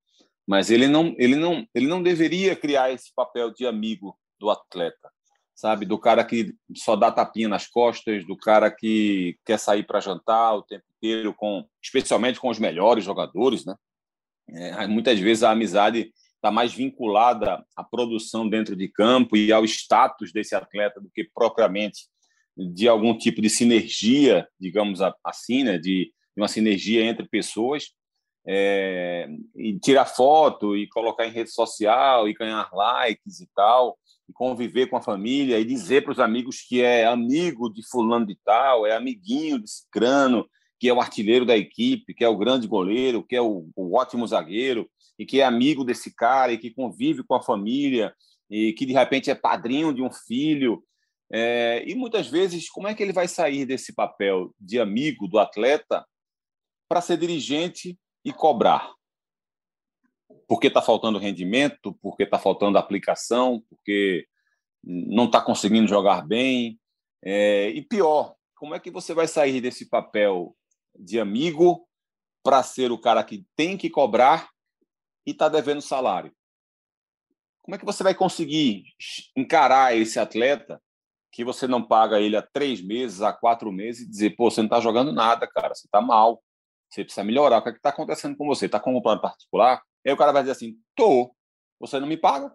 mas ele não, ele não, ele não deveria criar esse papel de amigo do atleta, sabe? Do cara que só dá tapinha nas costas, do cara que quer sair para jantar o tempo inteiro, com, especialmente com os melhores jogadores, né? É, muitas vezes a amizade está mais vinculada à produção dentro de campo e ao status desse atleta do que propriamente de algum tipo de sinergia, digamos assim, né? de uma sinergia entre pessoas é, e tirar foto e colocar em rede social e ganhar likes e tal, e conviver com a família e dizer para os amigos que é amigo de fulano de tal, é amiguinho de cicrano, que é o artilheiro da equipe, que é o grande goleiro, que é o, o ótimo zagueiro e que é amigo desse cara e que convive com a família e que de repente é padrinho de um filho. É, e muitas vezes, como é que ele vai sair desse papel de amigo do atleta para ser dirigente e cobrar. Porque está faltando rendimento, porque está faltando aplicação, porque não está conseguindo jogar bem. É, e pior, como é que você vai sair desse papel de amigo para ser o cara que tem que cobrar e está devendo salário? Como é que você vai conseguir encarar esse atleta que você não paga ele há três meses, há quatro meses e dizer, pô, você não está jogando nada, cara, você está mal, você precisa melhorar. O que é está acontecendo com você? Está com um plano particular? Aí o cara vai dizer assim: tô. Você não me paga?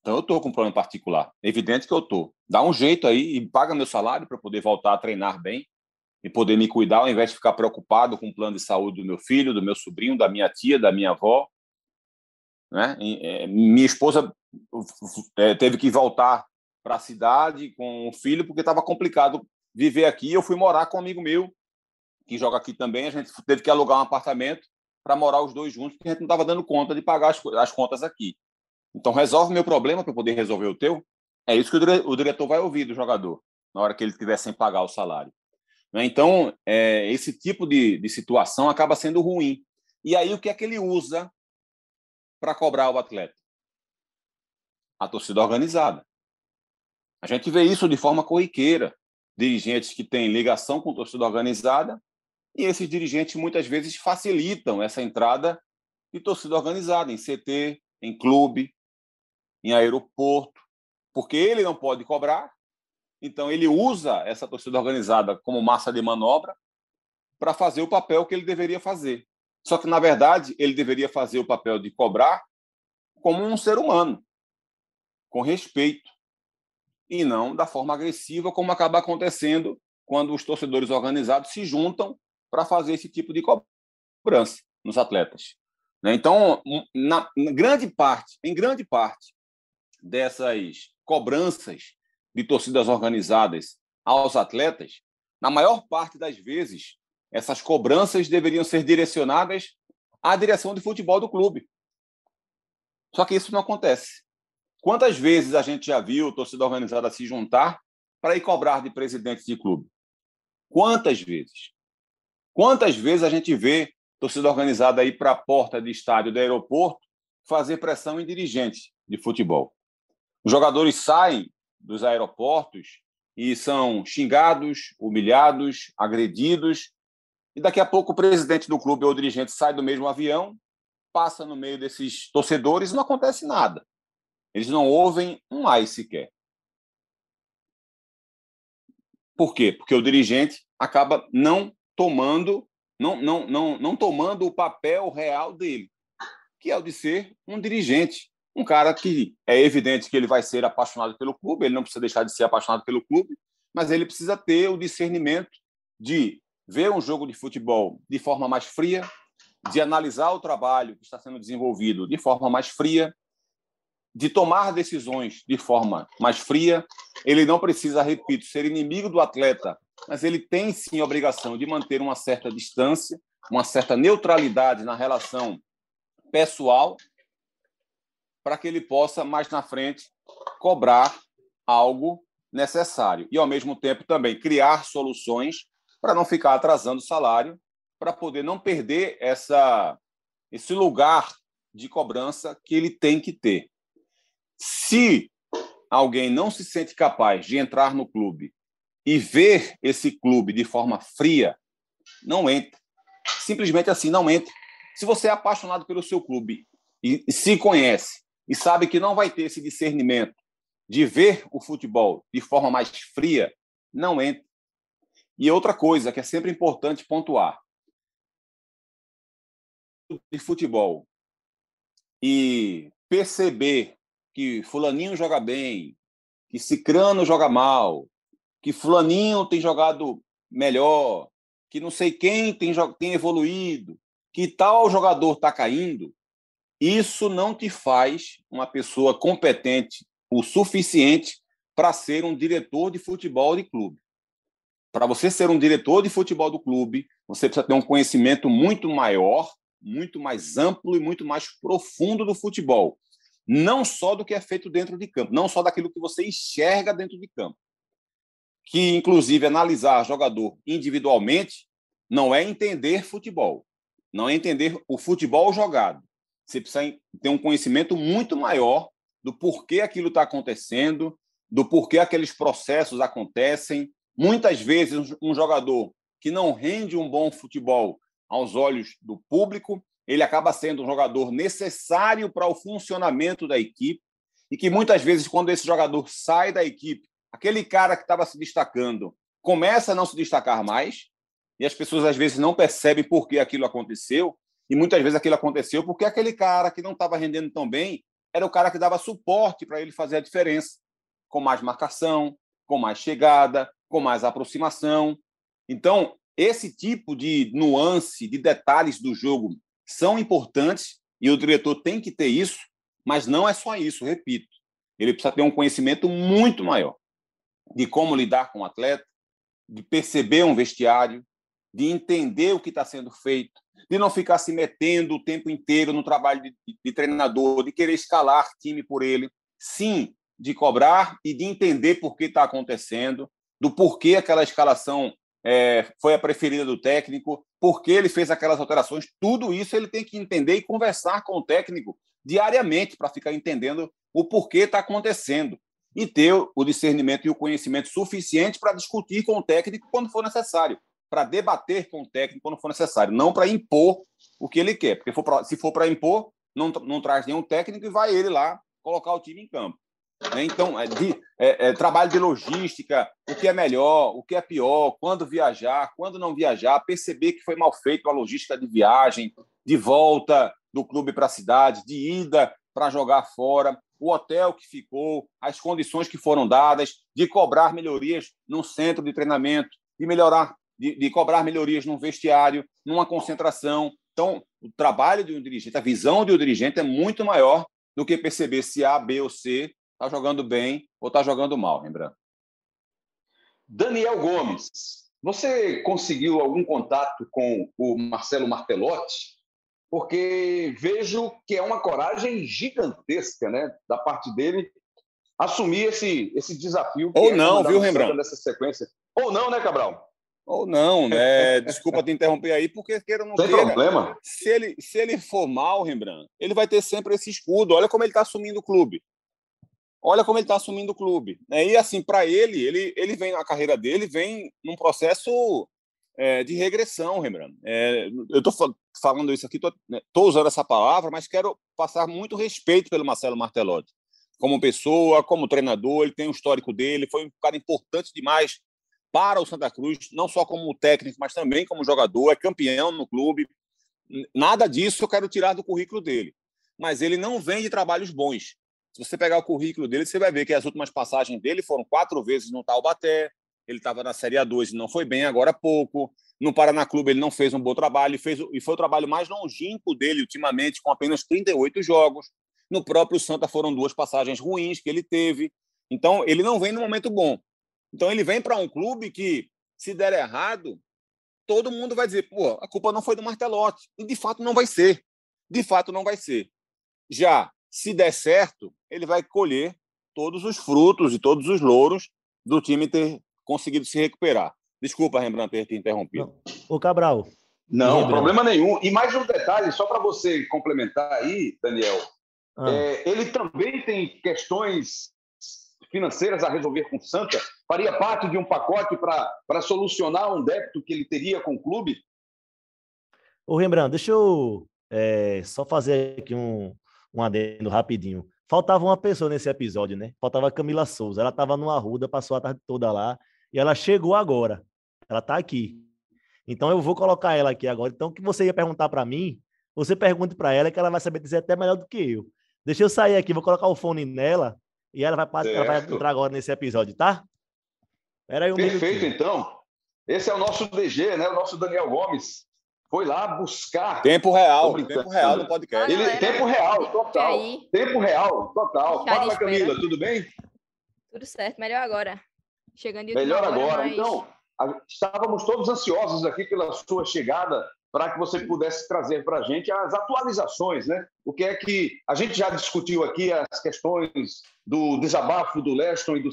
Então eu tô com um plano particular. É evidente que eu tô. Dá um jeito aí e paga meu salário para poder voltar a treinar bem e poder me cuidar, ao invés de ficar preocupado com o plano de saúde do meu filho, do meu sobrinho, da minha tia, da minha avó. Né? É, minha esposa é, teve que voltar para a cidade com o filho porque estava complicado viver aqui. Eu fui morar com um amigo meu que joga aqui também, a gente teve que alugar um apartamento para morar os dois juntos, porque a gente não estava dando conta de pagar as, as contas aqui. Então, resolve meu problema para poder resolver o teu. É isso que o diretor vai ouvir do jogador, na hora que ele estiver sem pagar o salário. Né? Então, é, esse tipo de, de situação acaba sendo ruim. E aí, o que é que ele usa para cobrar o atleta? A torcida organizada. A gente vê isso de forma corriqueira. Dirigentes que têm ligação com a torcida organizada e esses dirigentes muitas vezes facilitam essa entrada de torcida organizada em CT, em clube, em aeroporto, porque ele não pode cobrar, então ele usa essa torcida organizada como massa de manobra para fazer o papel que ele deveria fazer. Só que, na verdade, ele deveria fazer o papel de cobrar como um ser humano, com respeito, e não da forma agressiva, como acaba acontecendo quando os torcedores organizados se juntam para fazer esse tipo de cobrança nos atletas. Né? Então, na, grande parte, em grande parte dessas cobranças de torcidas organizadas aos atletas, na maior parte das vezes, essas cobranças deveriam ser direcionadas à direção de futebol do clube. Só que isso não acontece. Quantas vezes a gente já viu torcida organizada se juntar para ir cobrar de presidente de clube? Quantas vezes? Quantas vezes a gente vê torcida organizada ir para a porta de estádio do aeroporto fazer pressão em dirigentes de futebol? Os jogadores saem dos aeroportos e são xingados, humilhados, agredidos, e daqui a pouco o presidente do clube ou o dirigente sai do mesmo avião, passa no meio desses torcedores e não acontece nada. Eles não ouvem um ai sequer. Por quê? Porque o dirigente acaba não tomando não, não, não, não tomando o papel real dele, que é o de ser um dirigente, um cara que é evidente que ele vai ser apaixonado pelo clube, ele não precisa deixar de ser apaixonado pelo clube, mas ele precisa ter o discernimento de ver um jogo de futebol de forma mais fria, de analisar o trabalho que está sendo desenvolvido de forma mais fria, de tomar decisões de forma mais fria. Ele não precisa, repito, ser inimigo do atleta mas ele tem sim a obrigação de manter uma certa distância, uma certa neutralidade na relação pessoal, para que ele possa, mais na frente, cobrar algo necessário. E, ao mesmo tempo, também criar soluções para não ficar atrasando o salário, para poder não perder essa, esse lugar de cobrança que ele tem que ter. Se alguém não se sente capaz de entrar no clube e ver esse clube de forma fria, não entre. Simplesmente assim, não entre. Se você é apaixonado pelo seu clube e, e se conhece e sabe que não vai ter esse discernimento de ver o futebol de forma mais fria, não entra. E outra coisa que é sempre importante pontuar: de futebol e perceber que fulaninho joga bem, que Cicrano joga mal, que fulaninho tem jogado melhor, que não sei quem tem, tem evoluído, que tal jogador está caindo, isso não te faz uma pessoa competente o suficiente para ser um diretor de futebol de clube. Para você ser um diretor de futebol do clube, você precisa ter um conhecimento muito maior, muito mais amplo e muito mais profundo do futebol. Não só do que é feito dentro de campo, não só daquilo que você enxerga dentro de campo. Que, inclusive, analisar jogador individualmente não é entender futebol, não é entender o futebol jogado. Você precisa ter um conhecimento muito maior do porquê aquilo está acontecendo, do porquê aqueles processos acontecem. Muitas vezes, um jogador que não rende um bom futebol aos olhos do público, ele acaba sendo um jogador necessário para o funcionamento da equipe e que muitas vezes, quando esse jogador sai da equipe, aquele cara que estava se destacando começa a não se destacar mais e as pessoas às vezes não percebem por que aquilo aconteceu e muitas vezes aquilo aconteceu porque aquele cara que não estava rendendo tão bem era o cara que dava suporte para ele fazer a diferença, com mais marcação, com mais chegada, com mais aproximação. Então, esse tipo de nuance, de detalhes do jogo são importantes e o diretor tem que ter isso, mas não é só isso, repito. Ele precisa ter um conhecimento muito maior de como lidar com o atleta, de perceber um vestiário, de entender o que está sendo feito, de não ficar se metendo o tempo inteiro no trabalho de, de, treinador, de querer escalar time por ele. Sim, de cobrar e de entender por que está acontecendo, do porquê aquela escalação é, foi a preferida do técnico, por que ele fez aquelas alterações. Tudo isso ele tem que entender e conversar com o técnico diariamente para ficar entendendo o porquê está acontecendo e ter o discernimento e o conhecimento suficiente para discutir com o técnico quando for necessário para debater com o técnico quando for necessário, não para impor o que ele quer. Porque se for para impor, não, não traz nenhum técnico e vai ele lá colocar o time em campo. Né? Então, é, de, é, é, trabalho de logística, o que é melhor, o que é pior, quando viajar, quando não viajar, perceber que foi mal feito a logística de viagem, de volta do clube para a cidade, de ida para jogar fora, o hotel que ficou, as condições que foram dadas, de cobrar melhorias no centro de treinamento, de melhorar de, de cobrar melhorias num vestiário, numa concentração. Então, o trabalho de um dirigente, a visão de um dirigente é muito maior do que perceber se A, B ou C está jogando bem ou está jogando mal, lembrando. Daniel Gomes, você conseguiu algum contato com o Marcelo Martelotti? Porque vejo que é uma coragem gigantesca, né, da parte dele assumir esse, esse desafio. Ou é não, viu, Rembrandt? Nessa sequência. Ou não, né, Cabral? Ou não, né? Desculpa te interromper aí, porque queira não Sem queira. problema. Se ele, se ele for mal, Rembrandt, ele vai ter sempre esse escudo. Olha como ele está assumindo o clube. Olha como ele está assumindo o clube. É, e assim, para ele, ele, ele vem na carreira dele, vem num processo é, de regressão, Rembrandt. É, eu estou falando isso aqui, estou né, usando essa palavra, mas quero passar muito respeito pelo Marcelo Martelotti. Como pessoa, como treinador, ele tem o histórico dele, foi um cara importante demais para o Santa Cruz, não só como técnico, mas também como jogador, é campeão no clube. Nada disso eu quero tirar do currículo dele. Mas ele não vem de trabalhos bons. Se você pegar o currículo dele, você vai ver que as últimas passagens dele foram quatro vezes no Taubaté, ele estava na Série A2 e não foi bem agora há pouco. No Paraná Clube ele não fez um bom trabalho, fez, e foi o trabalho mais longínquo dele ultimamente, com apenas 38 jogos. No próprio Santa foram duas passagens ruins que ele teve. Então, ele não vem no momento bom. Então ele vem para um clube que, se der errado, todo mundo vai dizer, pô, a culpa não foi do Martelotti. E de fato não vai ser. De fato não vai ser. Já, se der certo, ele vai colher todos os frutos e todos os louros do time ter conseguido se recuperar. Desculpa, Rembrandt, ter te interrompido. Ô, Cabral. Não, problema nenhum. E mais um detalhe, só para você complementar aí, Daniel. Ah. É, ele também tem questões financeiras a resolver com o Santa? Faria parte de um pacote para solucionar um débito que ele teria com o clube? Ô, Rembrandt, deixa eu é, só fazer aqui um, um adendo rapidinho. Faltava uma pessoa nesse episódio, né? Faltava a Camila Souza. Ela estava numa ruda, passou a tarde toda lá e ela chegou agora. Ela está aqui. Então eu vou colocar ela aqui agora. Então o que você ia perguntar para mim, você pergunte para ela que ela vai saber dizer até melhor do que eu. Deixa eu sair aqui, vou colocar o fone nela e ela vai, ela vai entrar agora nesse episódio, tá? Era aí um Perfeito, minutinho. então. Esse é o nosso DG, né? O nosso Daniel Gomes. Foi lá buscar. Tempo real, tempo real no podcast. Ele, tempo real, total. Tempo real, total. Fala, Camila, tudo bem? Tudo certo, melhor agora. Chegando Melhor agora. Mas... Então, estávamos todos ansiosos aqui pela sua chegada para que você pudesse trazer para a gente as atualizações, né? O que é que a gente já discutiu aqui as questões do desabafo do Leston e do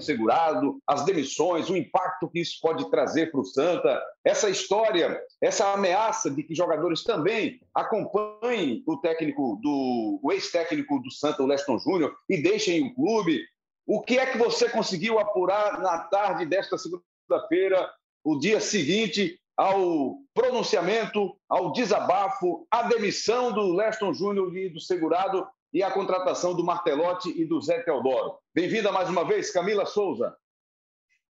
segurado, as demissões, o impacto que isso pode trazer para o Santa, essa história, essa ameaça de que jogadores também acompanhem o técnico do o ex-técnico do Santa, o Leston Júnior, e deixem o clube. O que é que você conseguiu apurar na tarde desta segunda-feira, o dia seguinte ao pronunciamento, ao desabafo, à demissão do Leston Júnior e do segurado e a contratação do Martelotti e do Zé Teodoro. Bem-vinda mais uma vez, Camila Souza.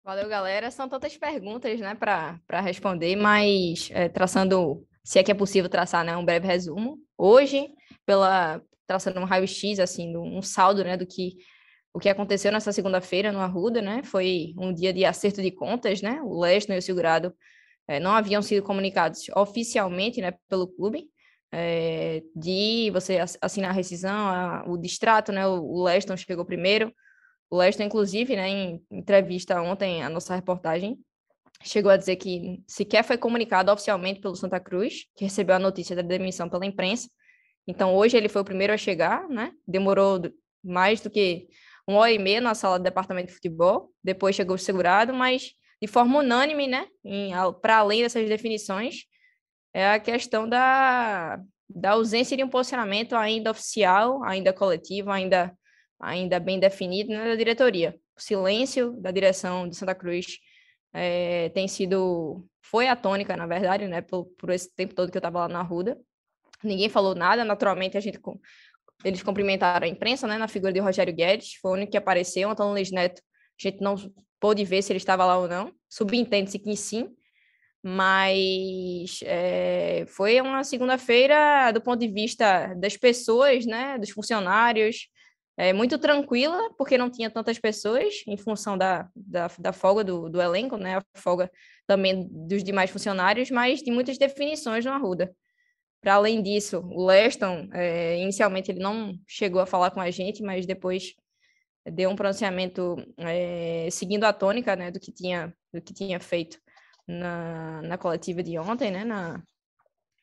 Valeu, galera. São tantas perguntas né, para responder, mas é, traçando, se é que é possível traçar né, um breve resumo. Hoje, pela traçando um raio-x, assim, um saldo né, do que o que aconteceu nessa segunda-feira no Arruda, né? Foi um dia de acerto de contas, né? O Leston e o Segurado é, não haviam sido comunicados oficialmente, né, pelo clube, é, de você assinar a rescisão, a, o distrato, né? O, o Leston chegou primeiro. O Leston, inclusive, né, em entrevista ontem, a nossa reportagem, chegou a dizer que sequer foi comunicado oficialmente pelo Santa Cruz, que recebeu a notícia da demissão pela imprensa. Então, hoje ele foi o primeiro a chegar, né? Demorou mais do que uma hora e meia na sala do departamento de futebol. Depois chegou segurado, mas de forma unânime, né? Para além dessas definições, é a questão da, da ausência de um posicionamento ainda oficial, ainda coletivo, ainda, ainda bem definido né, da diretoria. O silêncio da direção de Santa Cruz é, tem sido, foi a tônica, na verdade, né, por, por esse tempo todo que eu estava lá na Ruda. Ninguém falou nada, naturalmente a gente eles cumprimentaram a imprensa, né, na figura de Rogério Guedes, foi o único que apareceu, Antônio Luiz Neto, a gente não pôde ver se ele estava lá ou não, subentende-se que sim, mas é, foi uma segunda-feira, do ponto de vista das pessoas, né, dos funcionários, é, muito tranquila, porque não tinha tantas pessoas, em função da, da, da folga do, do, elenco, né, a folga também dos demais funcionários, mas de muitas definições no Arruda. Para além disso, o Leston, é, inicialmente ele não chegou a falar com a gente, mas depois deu um pronunciamento é, seguindo a tônica né, do, que tinha, do que tinha feito na, na coletiva de ontem, né? Na,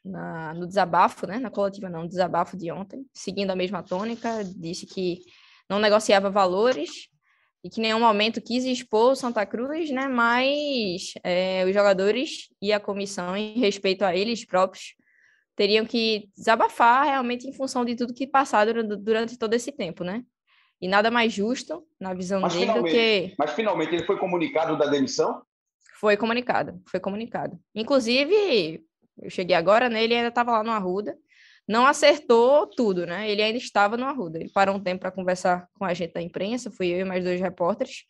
na, no desabafo, né? Na coletiva não, no desabafo de ontem, seguindo a mesma tônica, disse que não negociava valores e que em nenhum momento quis expor o Santa Cruz, né? Mas é, os jogadores e a comissão, em respeito a eles próprios, teriam que desabafar realmente em função de tudo que passaram durante, durante todo esse tempo, né? E nada mais justo, na visão mas dele, do que. Mas finalmente ele foi comunicado da demissão? Foi comunicado, foi comunicado. Inclusive, eu cheguei agora, né? Ele ainda estava lá no Arruda. Não acertou tudo, né? Ele ainda estava no Arruda. Ele parou um tempo para conversar com a gente da imprensa, fui eu e mais dois repórteres.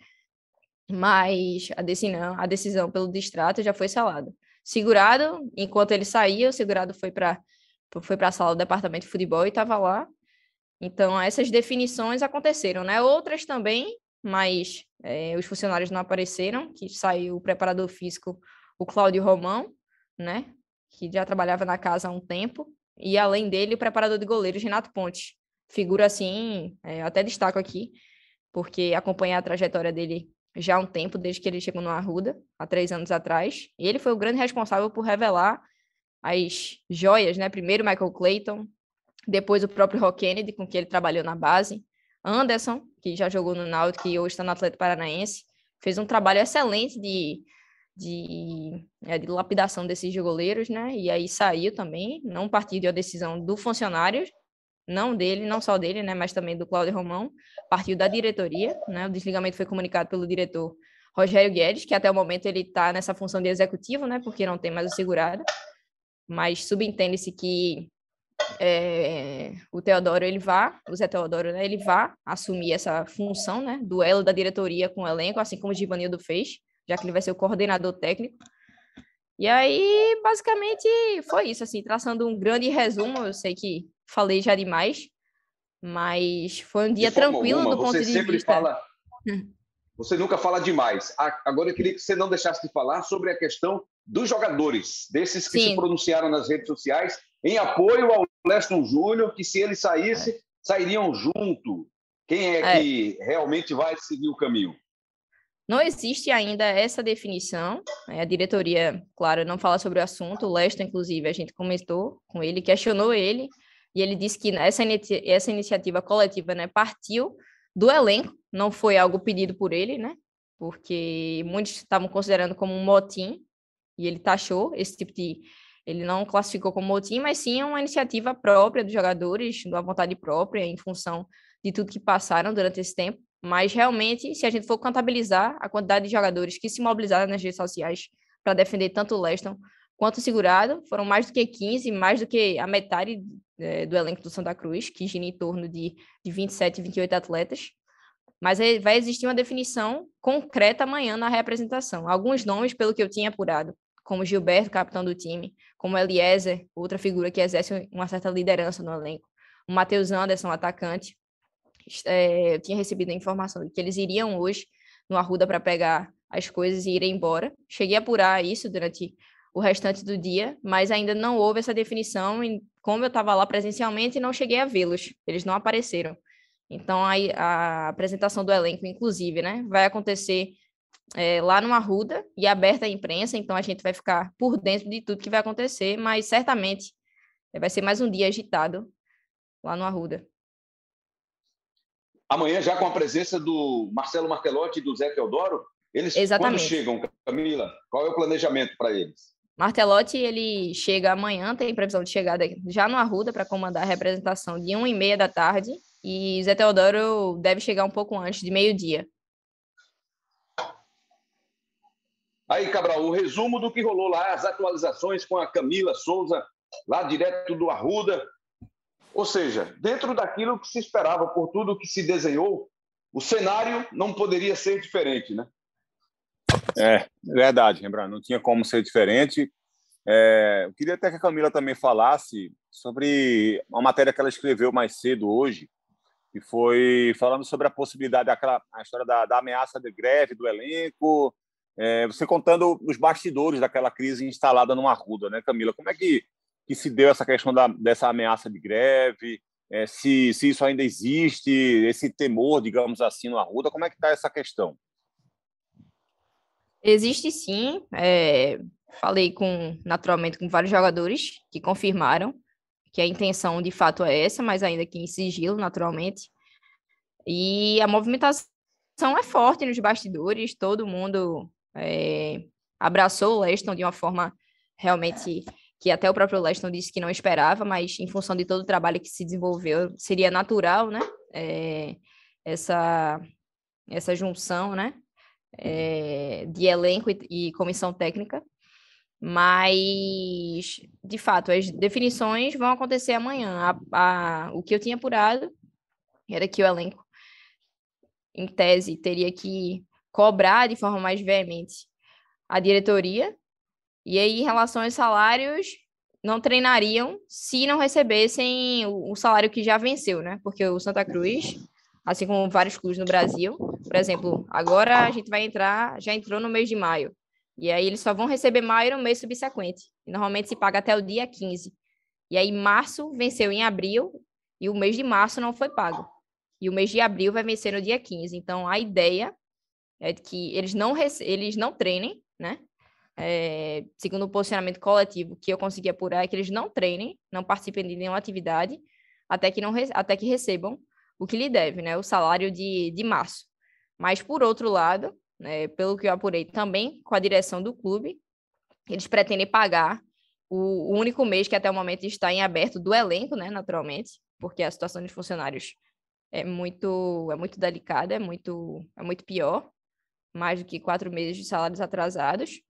Mas a decisão, a decisão pelo distrato já foi selada. Segurado, enquanto ele saía, o segurado foi para foi a sala do departamento de futebol e estava lá. Então, essas definições aconteceram, né? Outras também mas é, os funcionários não apareceram, que saiu o preparador físico, o Cláudio Romão, né, que já trabalhava na casa há um tempo, e além dele, o preparador de goleiros, Renato Pontes. Figura assim, é, até destaco aqui, porque acompanhei a trajetória dele já há um tempo, desde que ele chegou no Arruda, há três anos atrás, e ele foi o grande responsável por revelar as joias, né? Primeiro Michael Clayton, depois o próprio Rock Kennedy, com quem ele trabalhou na base, Anderson, que já jogou no Náutico e hoje está no Atlético Paranaense, fez um trabalho excelente de, de, é, de lapidação desses goleiros, né? E aí saiu também, não partiu de uma decisão do funcionário, não dele, não só dele, né? Mas também do Cláudio Romão, partiu da diretoria, né? O desligamento foi comunicado pelo diretor Rogério Guedes, que até o momento ele está nessa função de executivo, né? Porque não tem mais o segurado, mas subentende-se que é, o Teodoro ele vá, o Zé Teodoro, né, ele vá assumir essa função, né, duelo da diretoria com o elenco, assim como o Givanildo fez, já que ele vai ser o coordenador técnico. E aí, basicamente, foi isso, assim, traçando um grande resumo, eu sei que falei já demais, mas foi um dia tranquilo alguma, do ponto você de sempre vista... Fala... Você nunca fala demais. Agora eu queria que você não deixasse de falar sobre a questão dos jogadores, desses que Sim. se pronunciaram nas redes sociais em apoio ao Leston Júnior, que se ele saísse, é. sairiam junto. Quem é, é, que realmente vai seguir o caminho? Não existe ainda essa definição. A diretoria, claro, não fala sobre o assunto. O Leston, inclusive, a gente comentou com ele, questionou ele, e ele disse que essa, essa iniciativa coletiva né, partiu do elenco, não foi algo pedido por ele, né? Porque muitos estavam considerando como um motim, e ele taxou esse tipo de ele não classificou como motim, mas sim uma iniciativa própria dos jogadores, uma vontade própria, em função de tudo que passaram durante esse tempo. Mas realmente, se a gente for contabilizar a quantidade de jogadores que se mobilizaram nas redes sociais para defender tanto o Leston quanto segurado, foram mais do que 15, mais do que a metade é, do elenco do Santa Cruz, que gira em torno de, de 27, 28 atletas. Mas vai existir uma definição concreta amanhã na representação. Alguns nomes, pelo que eu tinha apurado, como Gilberto, capitão do time, como Eliezer, outra figura que exerce uma certa liderança no elenco, o Matheus Anderson, atacante. É, eu tinha recebido a informação de que eles iriam hoje no Arruda para pegar as coisas e ir embora. Cheguei a apurar isso durante o restante do dia, mas ainda não houve essa definição. E como eu estava lá presencialmente, não cheguei a vê-los, eles não apareceram. Então, a, a apresentação do elenco, inclusive, né, vai acontecer é, lá no Arruda e aberta à imprensa, então a gente vai ficar por dentro de tudo que vai acontecer, mas certamente vai ser mais um dia agitado lá no Arruda. Amanhã, já com a presença do Marcelo Martelotti e do Zé Teodoro, eles Exatamente. quando chegam, Camila, qual é o planejamento para eles? Martelotti, ele chega amanhã, tem previsão de chegada já no Arruda para comandar a representação de 1 e meia da tarde, e Zé Teodoro deve chegar um pouco antes, de meio-dia. Aí, Cabral, o resumo do que rolou lá, as atualizações com a Camila Souza, lá direto do Arruda. Ou seja, dentro daquilo que se esperava, por tudo que se desenhou, o cenário não poderia ser diferente, né? É, verdade, lembrando, não tinha como ser diferente. É, eu queria até que a Camila também falasse sobre uma matéria que ela escreveu mais cedo hoje, que foi falando sobre a possibilidade daquela a história da, da ameaça de greve do elenco, é, você contando os bastidores daquela crise instalada no Arruda, né, Camila? Como é que, que se deu essa questão da, dessa ameaça de greve? É, se, se isso ainda existe, esse temor, digamos assim, no Arruda, como é que está essa questão? Existe sim. É, falei com naturalmente com vários jogadores que confirmaram que a intenção de fato é essa, mas ainda que em sigilo, naturalmente. E a movimentação é forte nos bastidores, todo mundo é, abraçou o Leston de uma forma realmente que até o próprio Leston disse que não esperava, mas em função de todo o trabalho que se desenvolveu, seria natural, né? É, essa, essa junção, né? É, de elenco e, e comissão técnica. Mas, de fato, as definições vão acontecer amanhã. A, a, o que eu tinha apurado era que o elenco, em tese, teria que cobrar de forma mais veemente a diretoria. E aí, em relação aos salários, não treinariam se não recebessem o, salário que já venceu, né? Porque o Santa Cruz, assim como vários clubes no Brasil, por exemplo, agora a gente vai entrar, já entrou no mês de maio. E aí eles só vão receber maio no mês subsequente. E normalmente se paga até o dia 15. E aí março venceu em abril e o mês de março não foi pago. E o mês de abril vai vencer no dia 15. Então a ideia é que eles não, eles não treinem, né? É, segundo o posicionamento coletivo que eu consegui apurar, é que eles não treinem, não participem de nenhuma atividade, até que, não, até que recebam o que lhe deve, né? O salário de, de março. Mas, por outro lado, né, pelo que eu apurei também com a direção do clube, eles pretendem pagar o, o único mês que até o momento está em aberto do elenco, né? Naturalmente, porque a situação dos funcionários é muito, é muito delicada, é muito, é muito pior mais do que quatro meses de salários atrasados.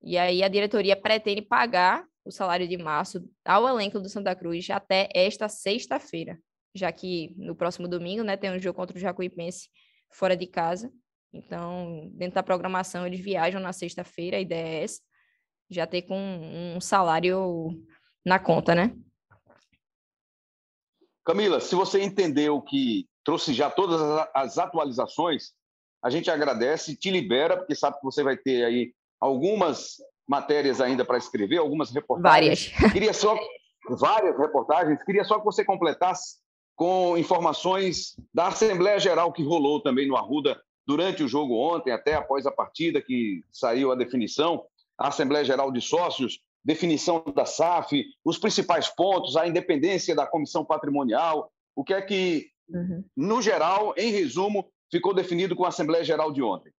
E aí a diretoria pretende pagar o salário de março ao elenco do Santa Cruz até esta sexta-feira, já que no próximo domingo, né, tem um jogo contra o Jacuipense fora de casa. Então, dentro da programação, eles viajam na sexta-feira, a ideia é essa, já ter com um salário na conta, né? Camila, se você entendeu que trouxe já todas as atualizações, a gente agradece, te libera, porque sabe que você vai ter aí algumas matérias ainda para escrever, algumas reportagens. Várias. Queria só várias reportagens, queria só que você completasse com informações da Assembleia Geral que rolou também no Arruda durante o jogo ontem, até após a partida que saiu a definição, a Assembleia Geral de Sócios, definição da SAF, os principais pontos, a independência da comissão patrimonial, o que é que, uhum. no geral, em resumo, ficou definido com a Assembleia Geral de ontem?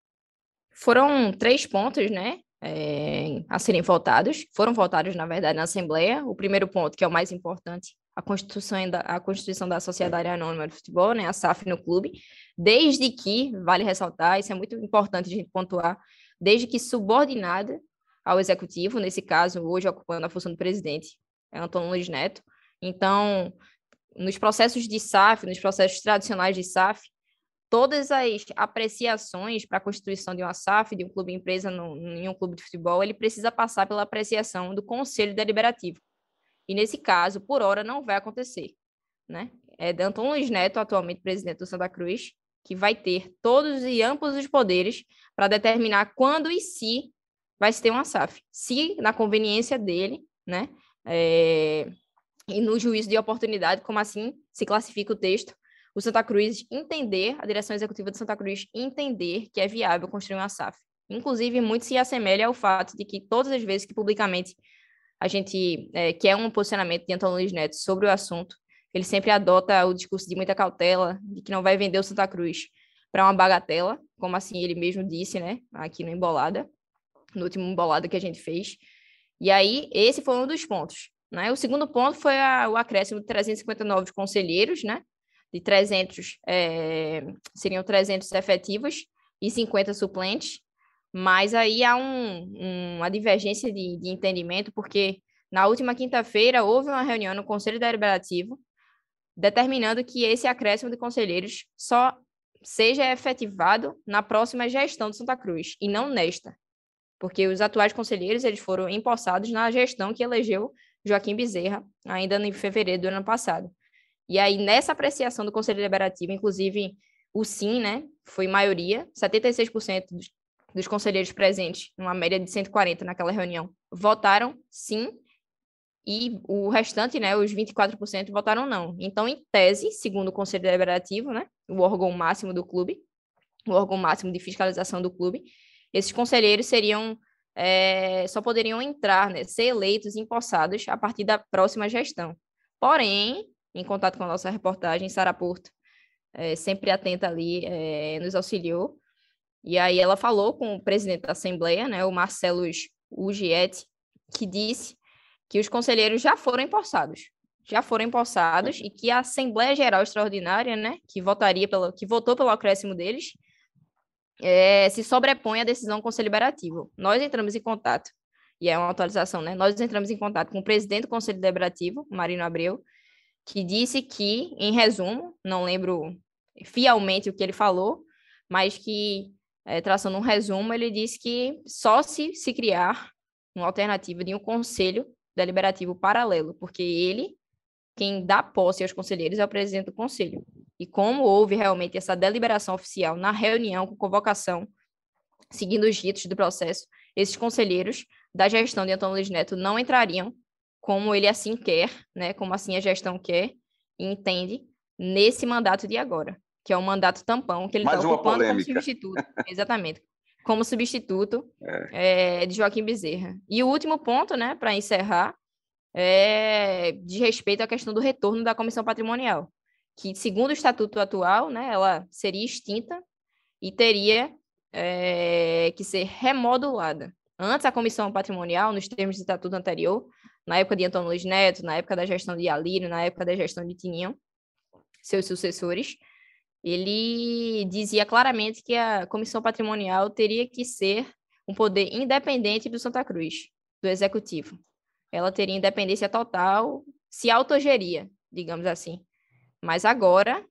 Foram três pontos, né? É, a serem votados, foram votados, na verdade, na Assembleia. O primeiro ponto, que é o mais importante, a Constituição da, a Constituição da Sociedade Anônima de Futebol, né, a SAF no clube, desde que, vale ressaltar, isso é muito importante a gente pontuar, desde que subordinada ao Executivo, nesse caso, hoje ocupando a função do presidente, é Antônio Luiz Neto. Então, nos processos de SAF, nos processos tradicionais de SAF, todas as apreciações para a constituição de uma SAF, de um clube empresa no, em um clube de futebol, ele precisa passar pela apreciação do Conselho Deliberativo. E nesse caso, por hora, não vai acontecer. Né? É Danton Luiz Neto, atualmente presidente do Santa Cruz, que vai ter todos e amplos os poderes para determinar quando e se vai se ter uma SAF. Se, na conveniência dele, né? É, e no juízo de oportunidade, como assim se classifica o texto, o Santa Cruz entender, a direção executiva do Santa Cruz entender que é viável construir uma SAF. Inclusive, muito se assemelha ao fato de que todas as vezes que publicamente a gente é, quer um posicionamento de Antônio Luiz Neto sobre o assunto, ele sempre adota o discurso de muita cautela, de que não vai vender o Santa Cruz para uma bagatela, como assim ele mesmo disse, né, aqui no Embolada, no último Embolada que a gente fez. E aí, esse foi um dos pontos. Né? O segundo ponto foi a, o acréscimo de 359 conselheiros, né? de 300, é, seriam 300 efetivos e 50 suplentes, mas aí há um, um, uma divergência de, de entendimento, porque na última quinta-feira houve uma reunião no Conselho Deliberativo determinando que esse acréscimo de conselheiros só seja efetivado na próxima gestão de Santa Cruz e não nesta, porque os atuais conselheiros eles foram empossados na gestão que elegeu Joaquim Bezerra ainda em fevereiro do ano passado. E aí, nessa apreciação do Conselho Deliberativo, inclusive o sim, né, foi maioria, 76% dos, conselheiros presentes, numa média de 140 naquela reunião, votaram sim, e o restante, né, os 24% votaram não. Então, em tese, segundo o Conselho Deliberativo, né, o órgão máximo do clube, o órgão máximo de fiscalização do clube, esses conselheiros seriam é, só poderiam entrar, né, ser eleitos empossados a partir da próxima gestão. Porém, em contato com a nossa reportagem, Sara Porto, é, sempre atenta ali, é, nos auxiliou. E aí ela falou com o presidente da Assembleia, né, o Marcelo Ugiete, que disse que os conselheiros já foram empossados, já foram empossados e que a Assembleia Geral Extraordinária, né, que votaria pelo, que votou pelo acréscimo deles, é, se sobrepõe à decisão do Conselho Deliberativo. Nós entramos em contato, e é uma atualização, né? Nós entramos em contato com o presidente do Conselho Deliberativo, Marino Abreu, que disse que, em resumo, não lembro fielmente o que ele falou, mas que, é, traçando um resumo, ele disse que só se, se criar uma alternativa de um conselho deliberativo paralelo, porque ele, quem dá posse aos conselheiros, é o presidente do conselho. E como houve realmente essa deliberação oficial na reunião com convocação, seguindo os ritos do processo, esses conselheiros da gestão de Antônio Luiz Neto não entrariam como ele assim quer, né, como assim a gestão quer e entende, nesse mandato de agora, que é o mandato tampão que ele está ocupando polêmica. como substituto. Exatamente. Como substituto é. É, de Joaquim Bezerra. E o último ponto, né, para encerrar, é de respeito à questão do retorno da comissão patrimonial, que, segundo o estatuto atual, né, ela seria extinta e teria é, que ser remodulada. Antes, a comissão patrimonial, nos termos do estatuto anterior, na época de Antônio Luiz Neto, na época da gestão de Alírio, na época da gestão de Tininho, seus sucessores, ele dizia claramente que a comissão patrimonial teria que ser um poder independente do Santa Cruz, do executivo. ela teria independência total, se autogeria, digamos assim. Mas agora,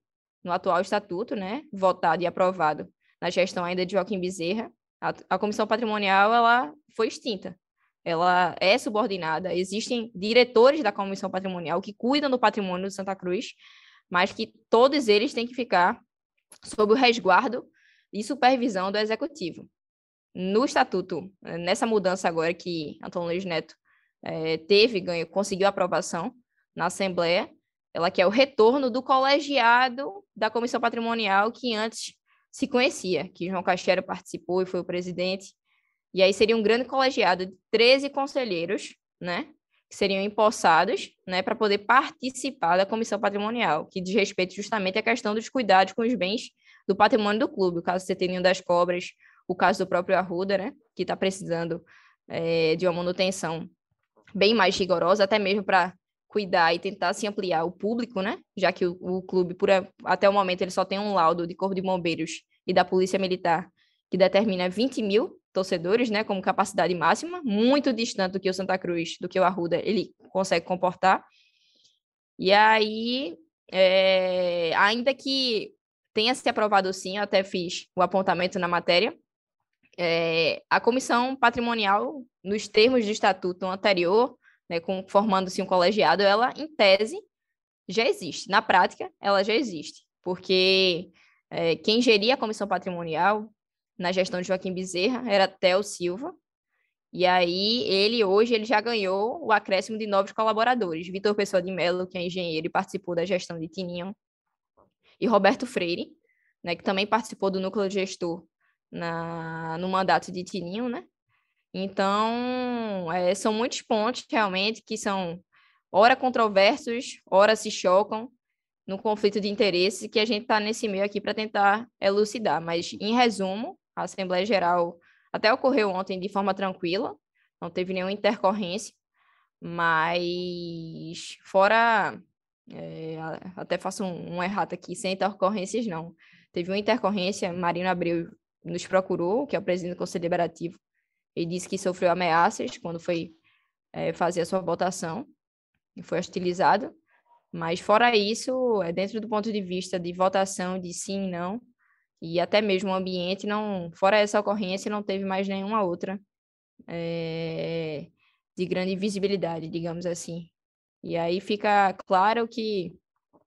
no atual estatuto, né, votado e aprovado na gestão ainda de Joaquim Bezerra, a, a comissão patrimonial ela foi extinta. Ela é subordinada. Existem diretores da comissão patrimonial que cuidam do patrimônio de Santa Cruz, mas que todos eles têm que ficar sob o resguardo e supervisão do executivo. No estatuto, nessa mudança agora que Antônio Luiz Neto é, teve, ganho, conseguiu aprovação na Assembleia, ela quer o retorno do colegiado da comissão patrimonial que antes se conhecia, que João Castelo participou e foi o presidente. E aí seria um grande colegiado de 13 conselheiros, né? Que seriam empossados, né, para poder participar da comissão patrimonial, que diz respeito justamente à questão dos cuidados com os bens do patrimônio do clube, o caso do Seterinho das Cobras, o caso do próprio Arruda, né, que está precisando é, de uma manutenção bem mais rigorosa, até mesmo para cuidar e tentar se ampliar o público, né? Já que o, o clube, por, até o momento, ele só tem um laudo de Corpo de Bombeiros e da Polícia Militar que determina 20 mil torcedores, né, como capacidade máxima, muito distante do que o Santa Cruz, do que o Arruda, ele consegue comportar. E aí, é, ainda que tenha se aprovado sim, eu até fiz o apontamento na matéria, é, a comissão patrimonial, nos termos do estatuto anterior, né, formando-se um colegiado, ela, em tese, já existe. Na prática, ela já existe, porque é, quem geria a comissão patrimonial na gestão de Joaquim Bezerra era Theo Silva, e aí ele hoje ele já ganhou o acréscimo de novos colaboradores. Vitor Pessoa de Mello, que é engenheiro e participou da gestão de Tininho, e Roberto Freire, né, que também participou do núcleo gestor na, no mandato de Tininho, né? Então, é, são muitos pontos realmente que são ora controversos, ora se chocam no conflito de interesse que a gente está nesse meio aqui para tentar elucidar. Mas, em resumo, a Assembleia Geral até ocorreu ontem de forma tranquila, não teve nenhuma intercorrência, mas fora, é, até faço um, um errado aqui, sem intercorrências não. Teve uma intercorrência, Marino Abreu nos procurou, que é o presidente do Conselho Deliberativo, ele disse que sofreu ameaças quando foi é, fazer a sua votação e foi hostilizado. Mas fora isso, é dentro do ponto de vista de votação de sim e não, e até mesmo o ambiente, não, fora essa ocorrência, não teve mais nenhuma outra é, de grande visibilidade, digamos assim. E aí fica claro que,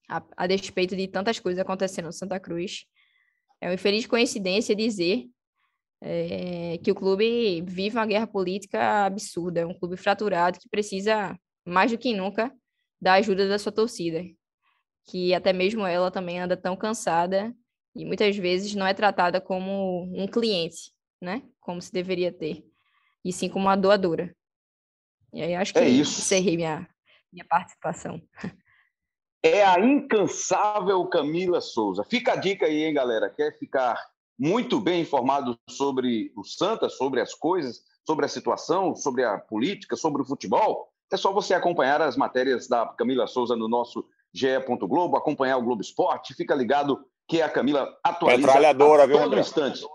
a, a despeito de tantas coisas acontecendo em Santa Cruz, é uma infeliz coincidência dizer é, que o clube vive uma guerra política absurda, é um clube fraturado que precisa, mais do que nunca, da ajuda da sua torcida, que até mesmo ela também anda tão cansada e muitas vezes não é tratada como um cliente, né? Como se deveria ter, e sim como uma doadora. E aí acho que é isso. encerrei minha, minha participação. É a incansável Camila Souza. Fica a dica aí, hein, galera? Quer ficar muito bem informado sobre o Santa, sobre as coisas, sobre a situação, sobre a política, sobre o futebol, é só você acompanhar as matérias da Camila Souza no nosso ge. Globo, acompanhar o Globo Esporte, fica ligado que a Camila atualiza Metralhadora, a todo viu, instante.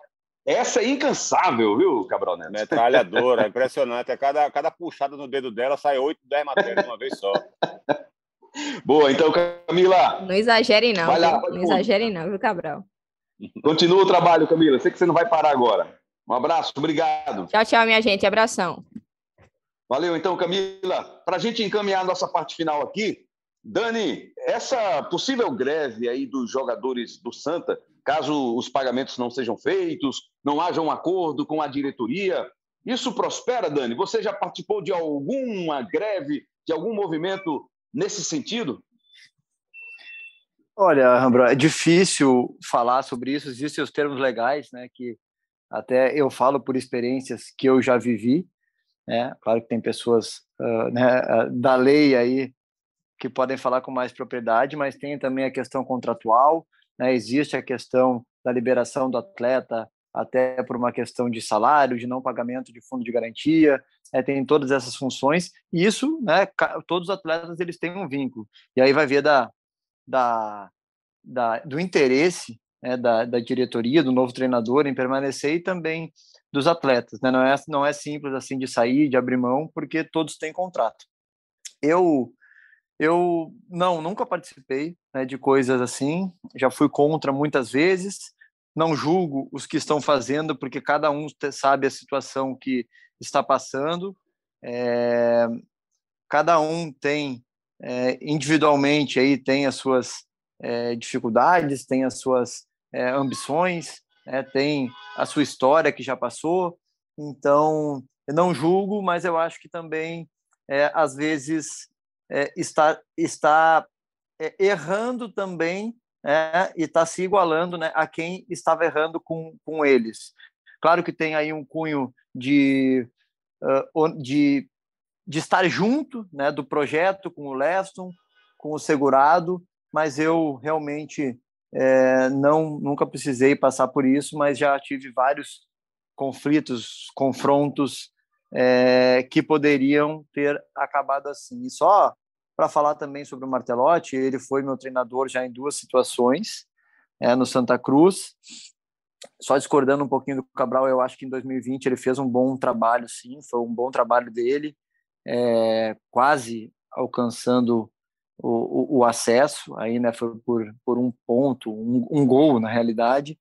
Essa é incansável, viu, Cabral Neto? Metralhadora, é impressionante. A cada, cada puxada no dedo dela sai 8, 10 matérias de uma vez só. Boa, então, Camila. Não exagere, não. Lá, não exagere, não, viu, Cabral? Continua o trabalho, Camila. Sei que você não vai parar agora. Um abraço, obrigado. Tchau, tchau, minha gente. Abração. Valeu, então, Camila. Para a gente encaminhar a nossa parte final aqui, Dani, essa possível greve aí dos jogadores do Santa, caso os pagamentos não sejam feitos, não haja um acordo com a diretoria, isso prospera, Dani? Você já participou de alguma greve, de algum movimento nesse sentido? Olha, Rambro, é difícil falar sobre isso, existem os termos legais, né, que até eu falo por experiências que eu já vivi, né, claro que tem pessoas uh, né, da lei aí que podem falar com mais propriedade, mas tem também a questão contratual, né, existe a questão da liberação do atleta até por uma questão de salário, de não pagamento de fundo de garantia, é, tem todas essas funções, e isso, né, todos os atletas eles têm um vínculo, e aí vai ver da, da, da, do interesse né, da, da diretoria, do novo treinador em permanecer e também dos atletas, né? Não é, não é simples assim de sair, de abrir mão, porque todos têm contrato. Eu, eu não, nunca participei né, de coisas assim, já fui contra muitas vezes, não julgo os que estão fazendo, porque cada um sabe a situação que está passando, é, cada um tem é, individualmente aí tem as suas é, dificuldades, tem as suas ambições, né, tem a sua história que já passou. Então, eu não julgo, mas eu acho que também, às vezes, é, está, está é, errando também é, e está se igualando né, a quem estava errando com, com eles. Claro que tem aí um cunho de, uh, de, de estar junto né, do projeto com o Leston, com o segurado, mas eu realmente é, não nunca precisei passar por isso, mas já tive vários conflitos, confrontos é, que poderiam ter acabado assim. E só para falar também sobre o Martelotti, ele foi meu treinador já em duas situações, é, no Santa Cruz. Só discordando um pouquinho do Cabral, eu acho que em 2020 ele fez um bom trabalho, sim, foi um bom trabalho dele, é, quase alcançando o, o, o, acesso, aí né, foi por, por um ponto, um, um gol na realidade,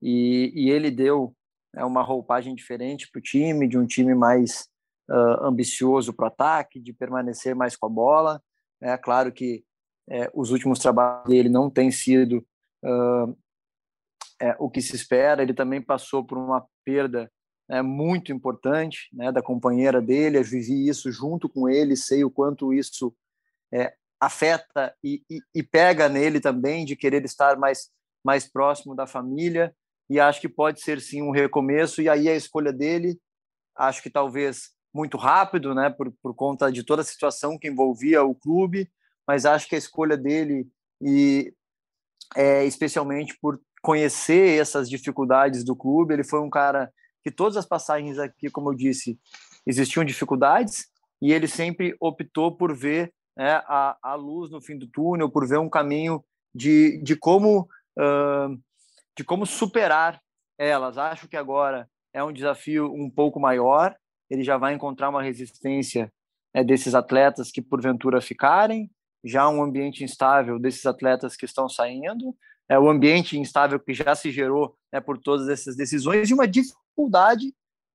e, e ele deu né, uma roupagem diferente para o time, de um time mais uh, ambicioso para o ataque, de permanecer mais com a bola. É claro que é, os últimos trabalhos dele não têm sido uh, é, o que se espera. Ele também passou por uma perda é, muito importante né, da companheira dele. Eu vivi isso junto com ele, sei o quanto isso é, afeta e, e, e, pega nele também de querer estar mais mais próximo da família e acho que pode ser sim um recomeço. E aí a escolha dele acho que talvez muito rápido né por, por conta de toda a situação que envolvia o clube. Mas acho que a escolha dele e é, especialmente por conhecer essas dificuldades do clube ele foi um cara que todas as passagens aqui como eu disse existiam dificuldades. E ele sempre optou por ver né, a, a luz no fim do túnel, por ver um caminho de, de como uh, de como superar elas. Acho que agora é um desafio um pouco maior. Ele já vai encontrar uma resistência é, desses atletas que porventura ficarem, já um ambiente instável desses atletas que estão saindo, é o ambiente instável que já se gerou né, por todas essas decisões e uma dificuldade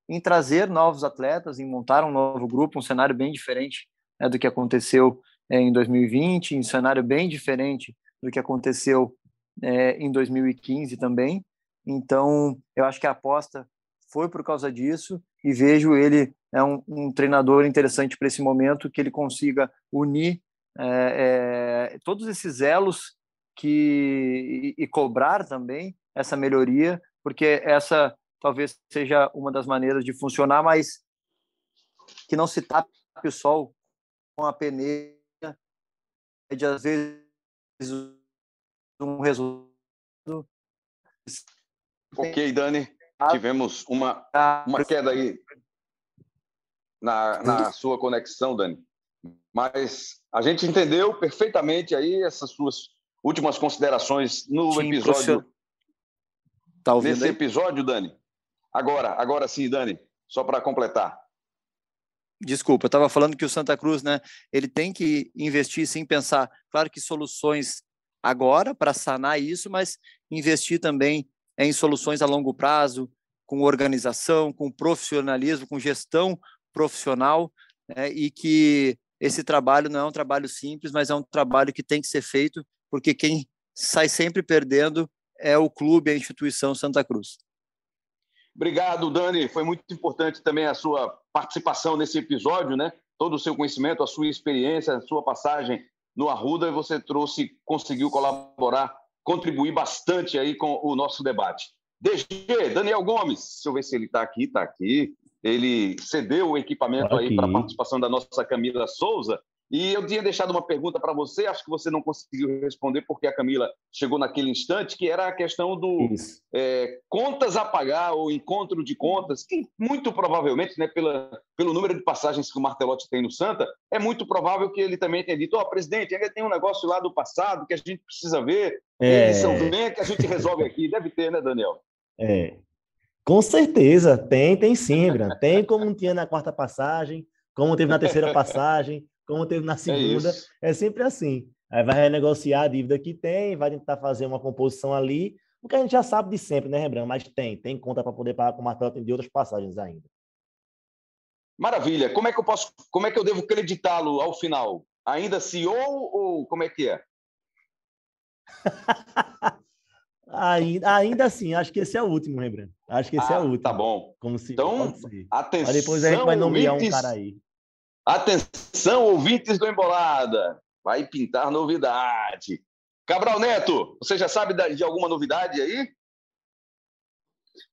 em trazer novos atletas, em montar um novo grupo, um cenário bem diferente né, do que aconteceu é, em 2020, em cenário bem diferente do que aconteceu é, em 2015 também. Então, eu acho que a aposta foi por causa disso e vejo ele é um, um treinador interessante para esse momento que ele consiga unir é, é, todos esses elos que e, e, cobrar também essa melhoria, porque essa talvez seja uma das maneiras de funcionar, mas que não se tape o sol com a peneira de às vezes um resultado. Ok, Dani, tivemos uma, uma queda aí na, na sua conexão, Dani. Mas a gente entendeu perfeitamente aí essas suas últimas considerações no sim, episódio. Tá nesse aí? episódio, Dani. Agora, agora sim, Dani, só para completar. Desculpa, eu estava falando que o Santa Cruz, né, ele tem que investir sim, pensar, claro que soluções agora para sanar isso, mas investir também em soluções a longo prazo, com organização, com profissionalismo, com gestão profissional, né, e que esse trabalho não é um trabalho simples, mas é um trabalho que tem que ser feito, porque quem sai sempre perdendo é o clube, a instituição Santa Cruz. Obrigado, Dani. Foi muito importante também a sua participação nesse episódio, né? Todo o seu conhecimento, a sua experiência, a sua passagem no Arruda, e você trouxe, conseguiu colaborar, contribuir bastante aí com o nosso debate. DG, Daniel Gomes, deixa eu ver se ele está aqui, está aqui. Ele cedeu o equipamento tá aí para a participação da nossa Camila Souza. E eu tinha deixado uma pergunta para você, acho que você não conseguiu responder, porque a Camila chegou naquele instante, que era a questão do é, contas a pagar ou encontro de contas, que muito provavelmente, né, pela, pelo número de passagens que o Martelotti tem no Santa, é muito provável que ele também tenha dito: Ó, oh, presidente, ainda tem um negócio lá do passado que a gente precisa ver, é... eles são bem que a gente resolve aqui. Deve ter, né, Daniel? É. Com certeza, tem, tem sim, Rembrandt. Tem como não tinha na quarta passagem, como teve na terceira passagem, como teve na é segunda. É, é, sempre assim. Aí vai renegociar a dívida que tem, vai tentar fazer uma composição ali, o que a gente já sabe de sempre, né, Rembrandt? Mas tem, tem conta para poder pagar com o martelo de outras passagens ainda. Maravilha. Como é que eu posso, como é que eu devo creditá-lo ao final? Ainda CEO ou como é que é? ainda, ainda assim, acho que esse é o último, Rembrandt. Acho que esse é ah, é o último. Tá bom. Como se, então, atenção. Mas depois a gente vai nomear um cara aí. Atenção, ouvintes do Embolada. Vai pintar novidade. Cabral Neto, você já sabe de alguma novidade aí?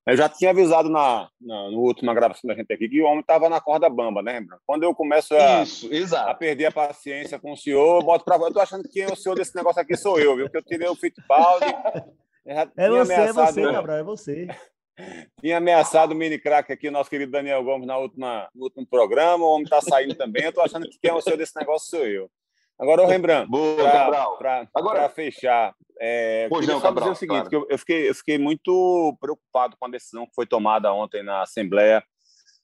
Eu já tinha avisado na, na, no última gravação da gente aqui que o homem estava na corda bamba, né, Rembrandt? Quando eu começo a, Isso, a perder a paciência com o senhor, eu boto para Eu tô achando que quem é o senhor desse negócio aqui sou eu, viu? Porque eu tirei o Fittipaldi. É você, é você, Cabral, é você. Tinha ameaçado o mini crack aqui, nosso querido Daniel Gomes, na última, no último programa. O homem está saindo também. Eu tô achando que quem é o senhor desse negócio sou eu. Agora, o Rembrandt, para fechar, é, pois não, Cabral, dizer o seguinte, claro. eu, eu, fiquei, eu fiquei muito preocupado com a decisão que foi tomada ontem na Assembleia.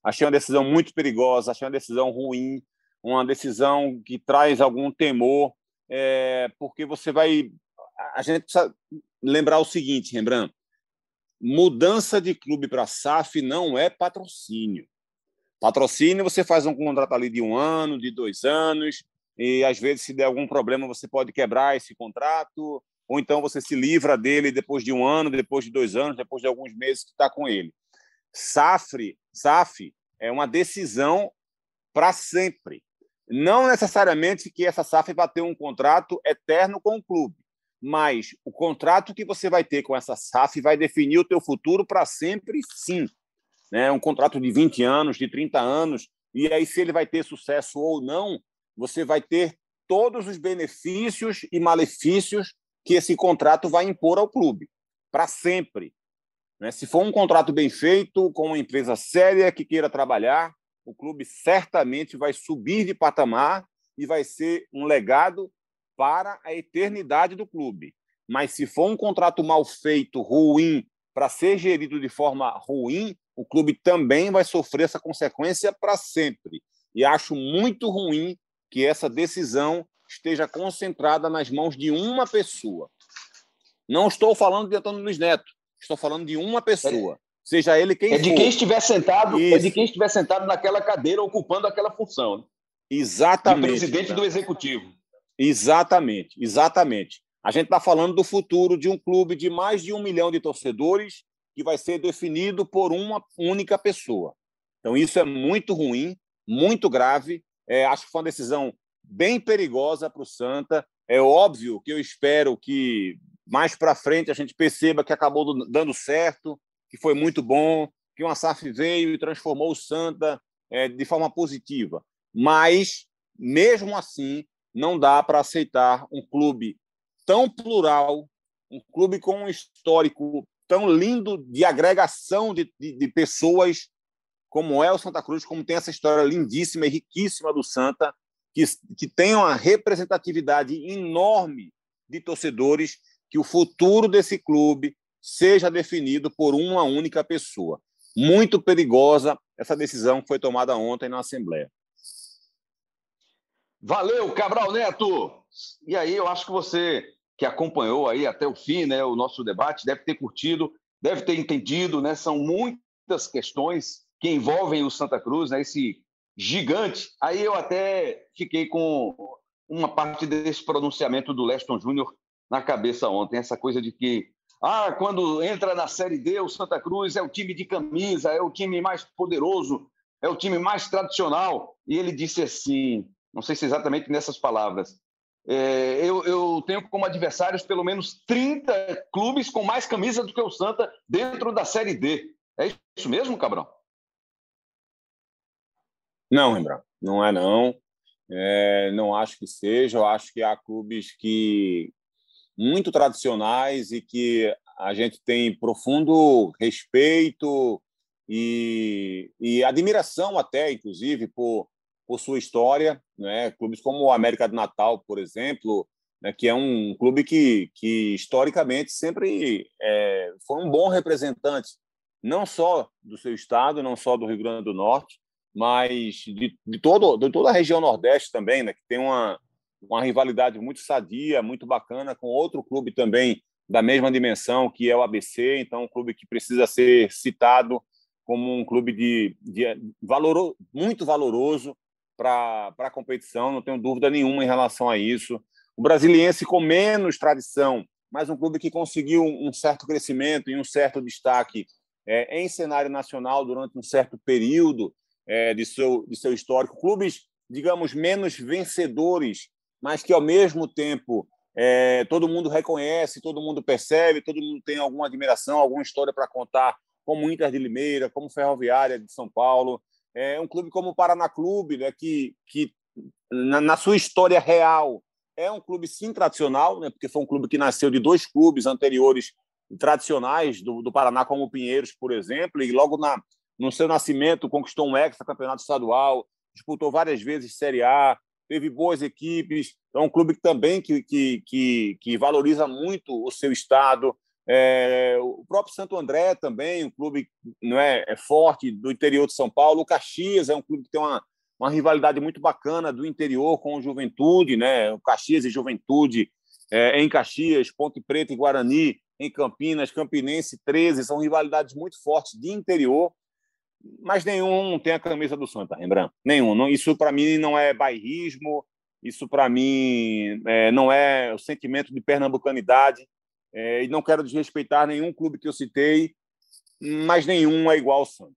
Achei uma decisão muito perigosa, achei uma decisão ruim, uma decisão que traz algum temor, é, porque você vai... A gente precisa lembrar o seguinte, Rembrandt, mudança de clube para SAF não é patrocínio. Patrocínio, você faz um contrato ali de um ano, de dois anos, e às vezes, se der algum problema, você pode quebrar esse contrato, ou então você se livra dele depois de um ano, depois de dois anos, depois de alguns meses que está com ele. SAF, SAF é uma decisão para sempre. Não necessariamente que essa SAF vai ter um contrato eterno com o clube, mas o contrato que você vai ter com essa SAF vai definir o teu futuro para sempre, sim. Né? Um contrato de 20 anos, de 30 anos, e aí se ele vai ter sucesso ou não, você vai ter todos os benefícios e malefícios que esse contrato vai impor ao clube, para sempre. Né? Se for um contrato bem feito, com uma empresa séria que queira trabalhar, o clube certamente vai subir de patamar e vai ser um legado para a eternidade do clube. Mas se for um contrato mal feito, ruim, para ser gerido de forma ruim, o clube também vai sofrer essa consequência para sempre. E acho muito ruim que essa decisão esteja concentrada nas mãos de uma pessoa. Não estou falando de Antônio Luiz Neto, estou falando de uma pessoa. É, seja ele quem é for. de quem estiver sentado, Isso. é de quem estiver sentado naquela cadeira ocupando aquela função. Né? Exatamente. De presidente do executivo. Exatamente, exatamente. A gente está falando do futuro de um clube de mais de um milhão de torcedores que vai ser definido por uma única pessoa. Então, isso é muito ruim, muito grave, é, acho que foi uma decisão bem perigosa para o Santa. É óbvio que eu espero que mais para frente a gente perceba que acabou dando certo, que foi muito bom, que uma SAF veio e transformou o Santa é, de forma positiva. Mas, mesmo assim, não dá para aceitar um clube tão plural, um clube com um histórico tão lindo de agregação de, de, de pessoas como é o Santa Cruz, como tem essa história lindíssima e riquíssima do Santa, que, que tem uma representatividade enorme de torcedores, que o futuro desse clube seja definido por uma única pessoa. Muito perigosa essa decisão que foi tomada ontem na Assembleia. Valeu, Cabral Neto! E aí, eu acho que você que acompanhou aí até o fim né, o nosso debate deve ter curtido, deve ter entendido, né? São muitas questões que envolvem o Santa Cruz, né, esse gigante. Aí eu até fiquei com uma parte desse pronunciamento do Leston Júnior na cabeça ontem, essa coisa de que ah, quando entra na Série D, o Santa Cruz é o time de camisa, é o time mais poderoso, é o time mais tradicional. E ele disse assim, não sei se exatamente nessas palavras, é, eu, eu, tenho como adversários pelo menos 30 clubes com mais camisa do que o Santa dentro da Série D. É isso mesmo, Cabrão? Não, Rembrandt, não é não. É, não acho que seja. Eu acho que há clubes que muito tradicionais e que a gente tem profundo respeito e, e admiração até, inclusive, por, por sua história. Né? Clubes como o América do Natal, por exemplo, né? que é um clube que, que historicamente sempre é, foi um bom representante não só do seu estado, não só do Rio Grande do Norte, mas de, de, todo, de toda a região Nordeste também, né, que tem uma, uma rivalidade muito sadia, muito bacana, com outro clube também da mesma dimensão, que é o ABC, então um clube que precisa ser citado como um clube de, de valoro, muito valoroso para a competição, não tenho dúvida nenhuma em relação a isso. O brasiliense com menos tradição, mas um clube que conseguiu um certo crescimento e um certo destaque é, em cenário nacional durante um certo período é, de, seu, de seu histórico. Clubes, digamos, menos vencedores, mas que, ao mesmo tempo, é, todo mundo reconhece, todo mundo percebe, todo mundo tem alguma admiração, alguma história para contar, como Inter de Limeira, como Ferroviária de São Paulo. É um clube como o Paraná Clube, né, que, que na, na sua história real é um clube sim tradicional, né, porque foi um clube que nasceu de dois clubes anteriores tradicionais do, do Paraná, como o Pinheiros, por exemplo, e logo na, no seu nascimento conquistou um ex-campeonato estadual, disputou várias vezes Série A, teve boas equipes, é um clube também que, que, que, que valoriza muito o seu estado. É, o próprio Santo André também, um clube não é, é forte do interior de São Paulo. O Caxias é um clube que tem uma, uma rivalidade muito bacana do interior com o Juventude, né? O Caxias e Juventude é, em Caxias, Ponte Preta e Guarani em Campinas, Campinense 13, são rivalidades muito fortes de interior mas nenhum tem a camisa do Santa, Rembrandt. Nenhum. Não, isso para mim não é bairrismo, isso para mim é, não é o sentimento de pernambucanidade. É, e não quero desrespeitar nenhum clube que eu citei, mas nenhum é igual ao Santa.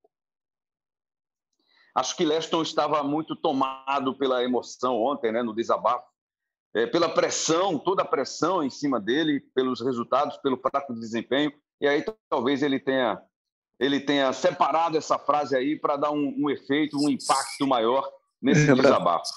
Acho que Leston estava muito tomado pela emoção ontem, né, no desabafo, é, pela pressão, toda a pressão em cima dele, pelos resultados, pelo fraco desempenho. E aí talvez ele tenha ele tenha separado essa frase aí para dar um, um, efeito, um impacto maior nesse desabafo.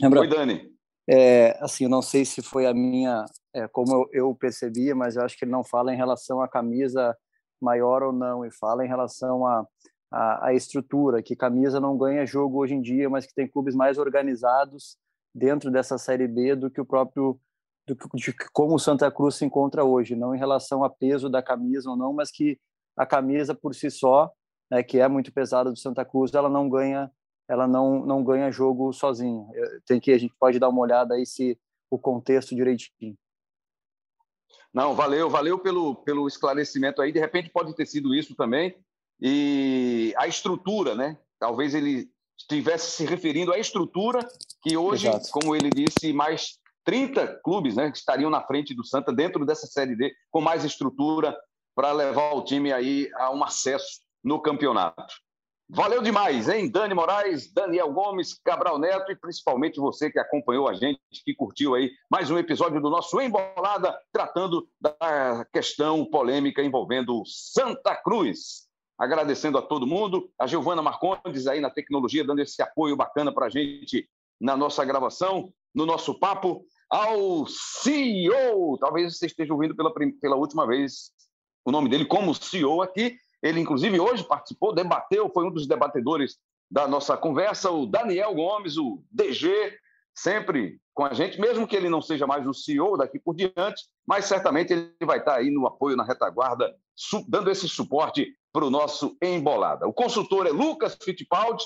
Lembra, Oi, Dani. É, assim, não sei se foi a minha, é, como eu, eu percebia, mas eu acho que ele não fala em relação à camisa maior ou não, e fala em relação à a, a, a, estrutura, que camisa não ganha jogo hoje em dia, mas que tem clubes mais organizados dentro dessa Série B do que o próprio do que, de como o Santa Cruz se encontra hoje, não em relação a peso da camisa ou não, mas que a camisa por si só, né, que é muito pesada do Santa Cruz, ela não ganha, ela não não ganha jogo sozinha. Tem que a gente pode dar uma olhada aí se o contexto direitinho. Não, valeu, valeu pelo pelo esclarecimento aí. De repente pode ter sido isso também. E a estrutura, né? Talvez ele estivesse se referindo à estrutura que hoje, Exato. como ele disse, mais 30 clubes né, que estariam na frente do Santa dentro dessa Série D, com mais estrutura, para levar o time aí a um acesso no campeonato. Valeu demais, hein? Dani Moraes, Daniel Gomes, Cabral Neto e principalmente você que acompanhou a gente, que curtiu aí mais um episódio do nosso Embolada, tratando da questão polêmica envolvendo Santa Cruz. Agradecendo a todo mundo, a Giovana Marcondes aí na tecnologia, dando esse apoio bacana para a gente na nossa gravação, no nosso papo, ao CEO, talvez você esteja ouvindo pela, pela última vez, o nome dele como CEO aqui. Ele, inclusive, hoje participou, debateu, foi um dos debatedores da nossa conversa, o Daniel Gomes, o DG, sempre com a gente, mesmo que ele não seja mais o CEO daqui por diante, mas certamente ele vai estar aí no apoio, na retaguarda, dando esse suporte para o nosso Embolada. O consultor é Lucas Fittipaldi,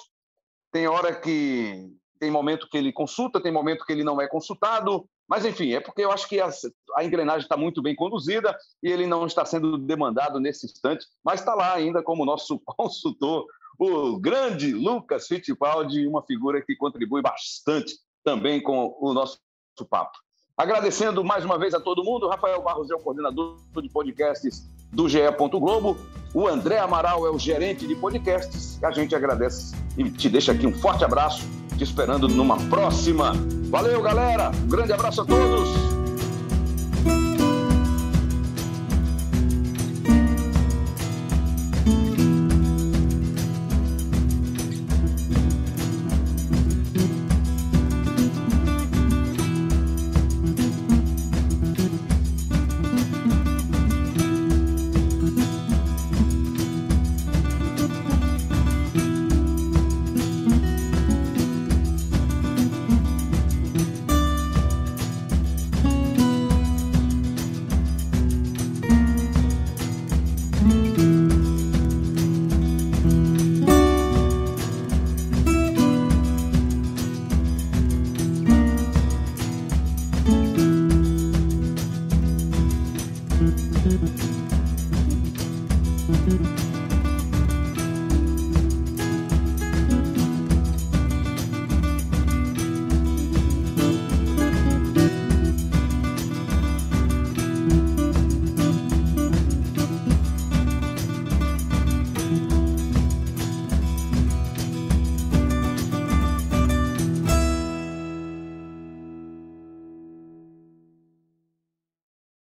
tem hora que tem momento que ele consulta, tem momento que ele não é consultado, mas, enfim, é porque eu acho que a, a engrenagem está muito bem conduzida e ele não está sendo demandado nesse instante, mas está lá ainda como nosso consultor, o grande Lucas Fittipaldi, uma figura que contribui bastante também com o nosso papo. Agradecendo mais uma vez a todo mundo, Rafael Barros é o coordenador de podcasts do GE. Globo, o André Amaral é o gerente de podcasts. A gente agradece e te deixa aqui um forte abraço te esperando numa próxima. Valeu, galera. Um grande abraço a todos.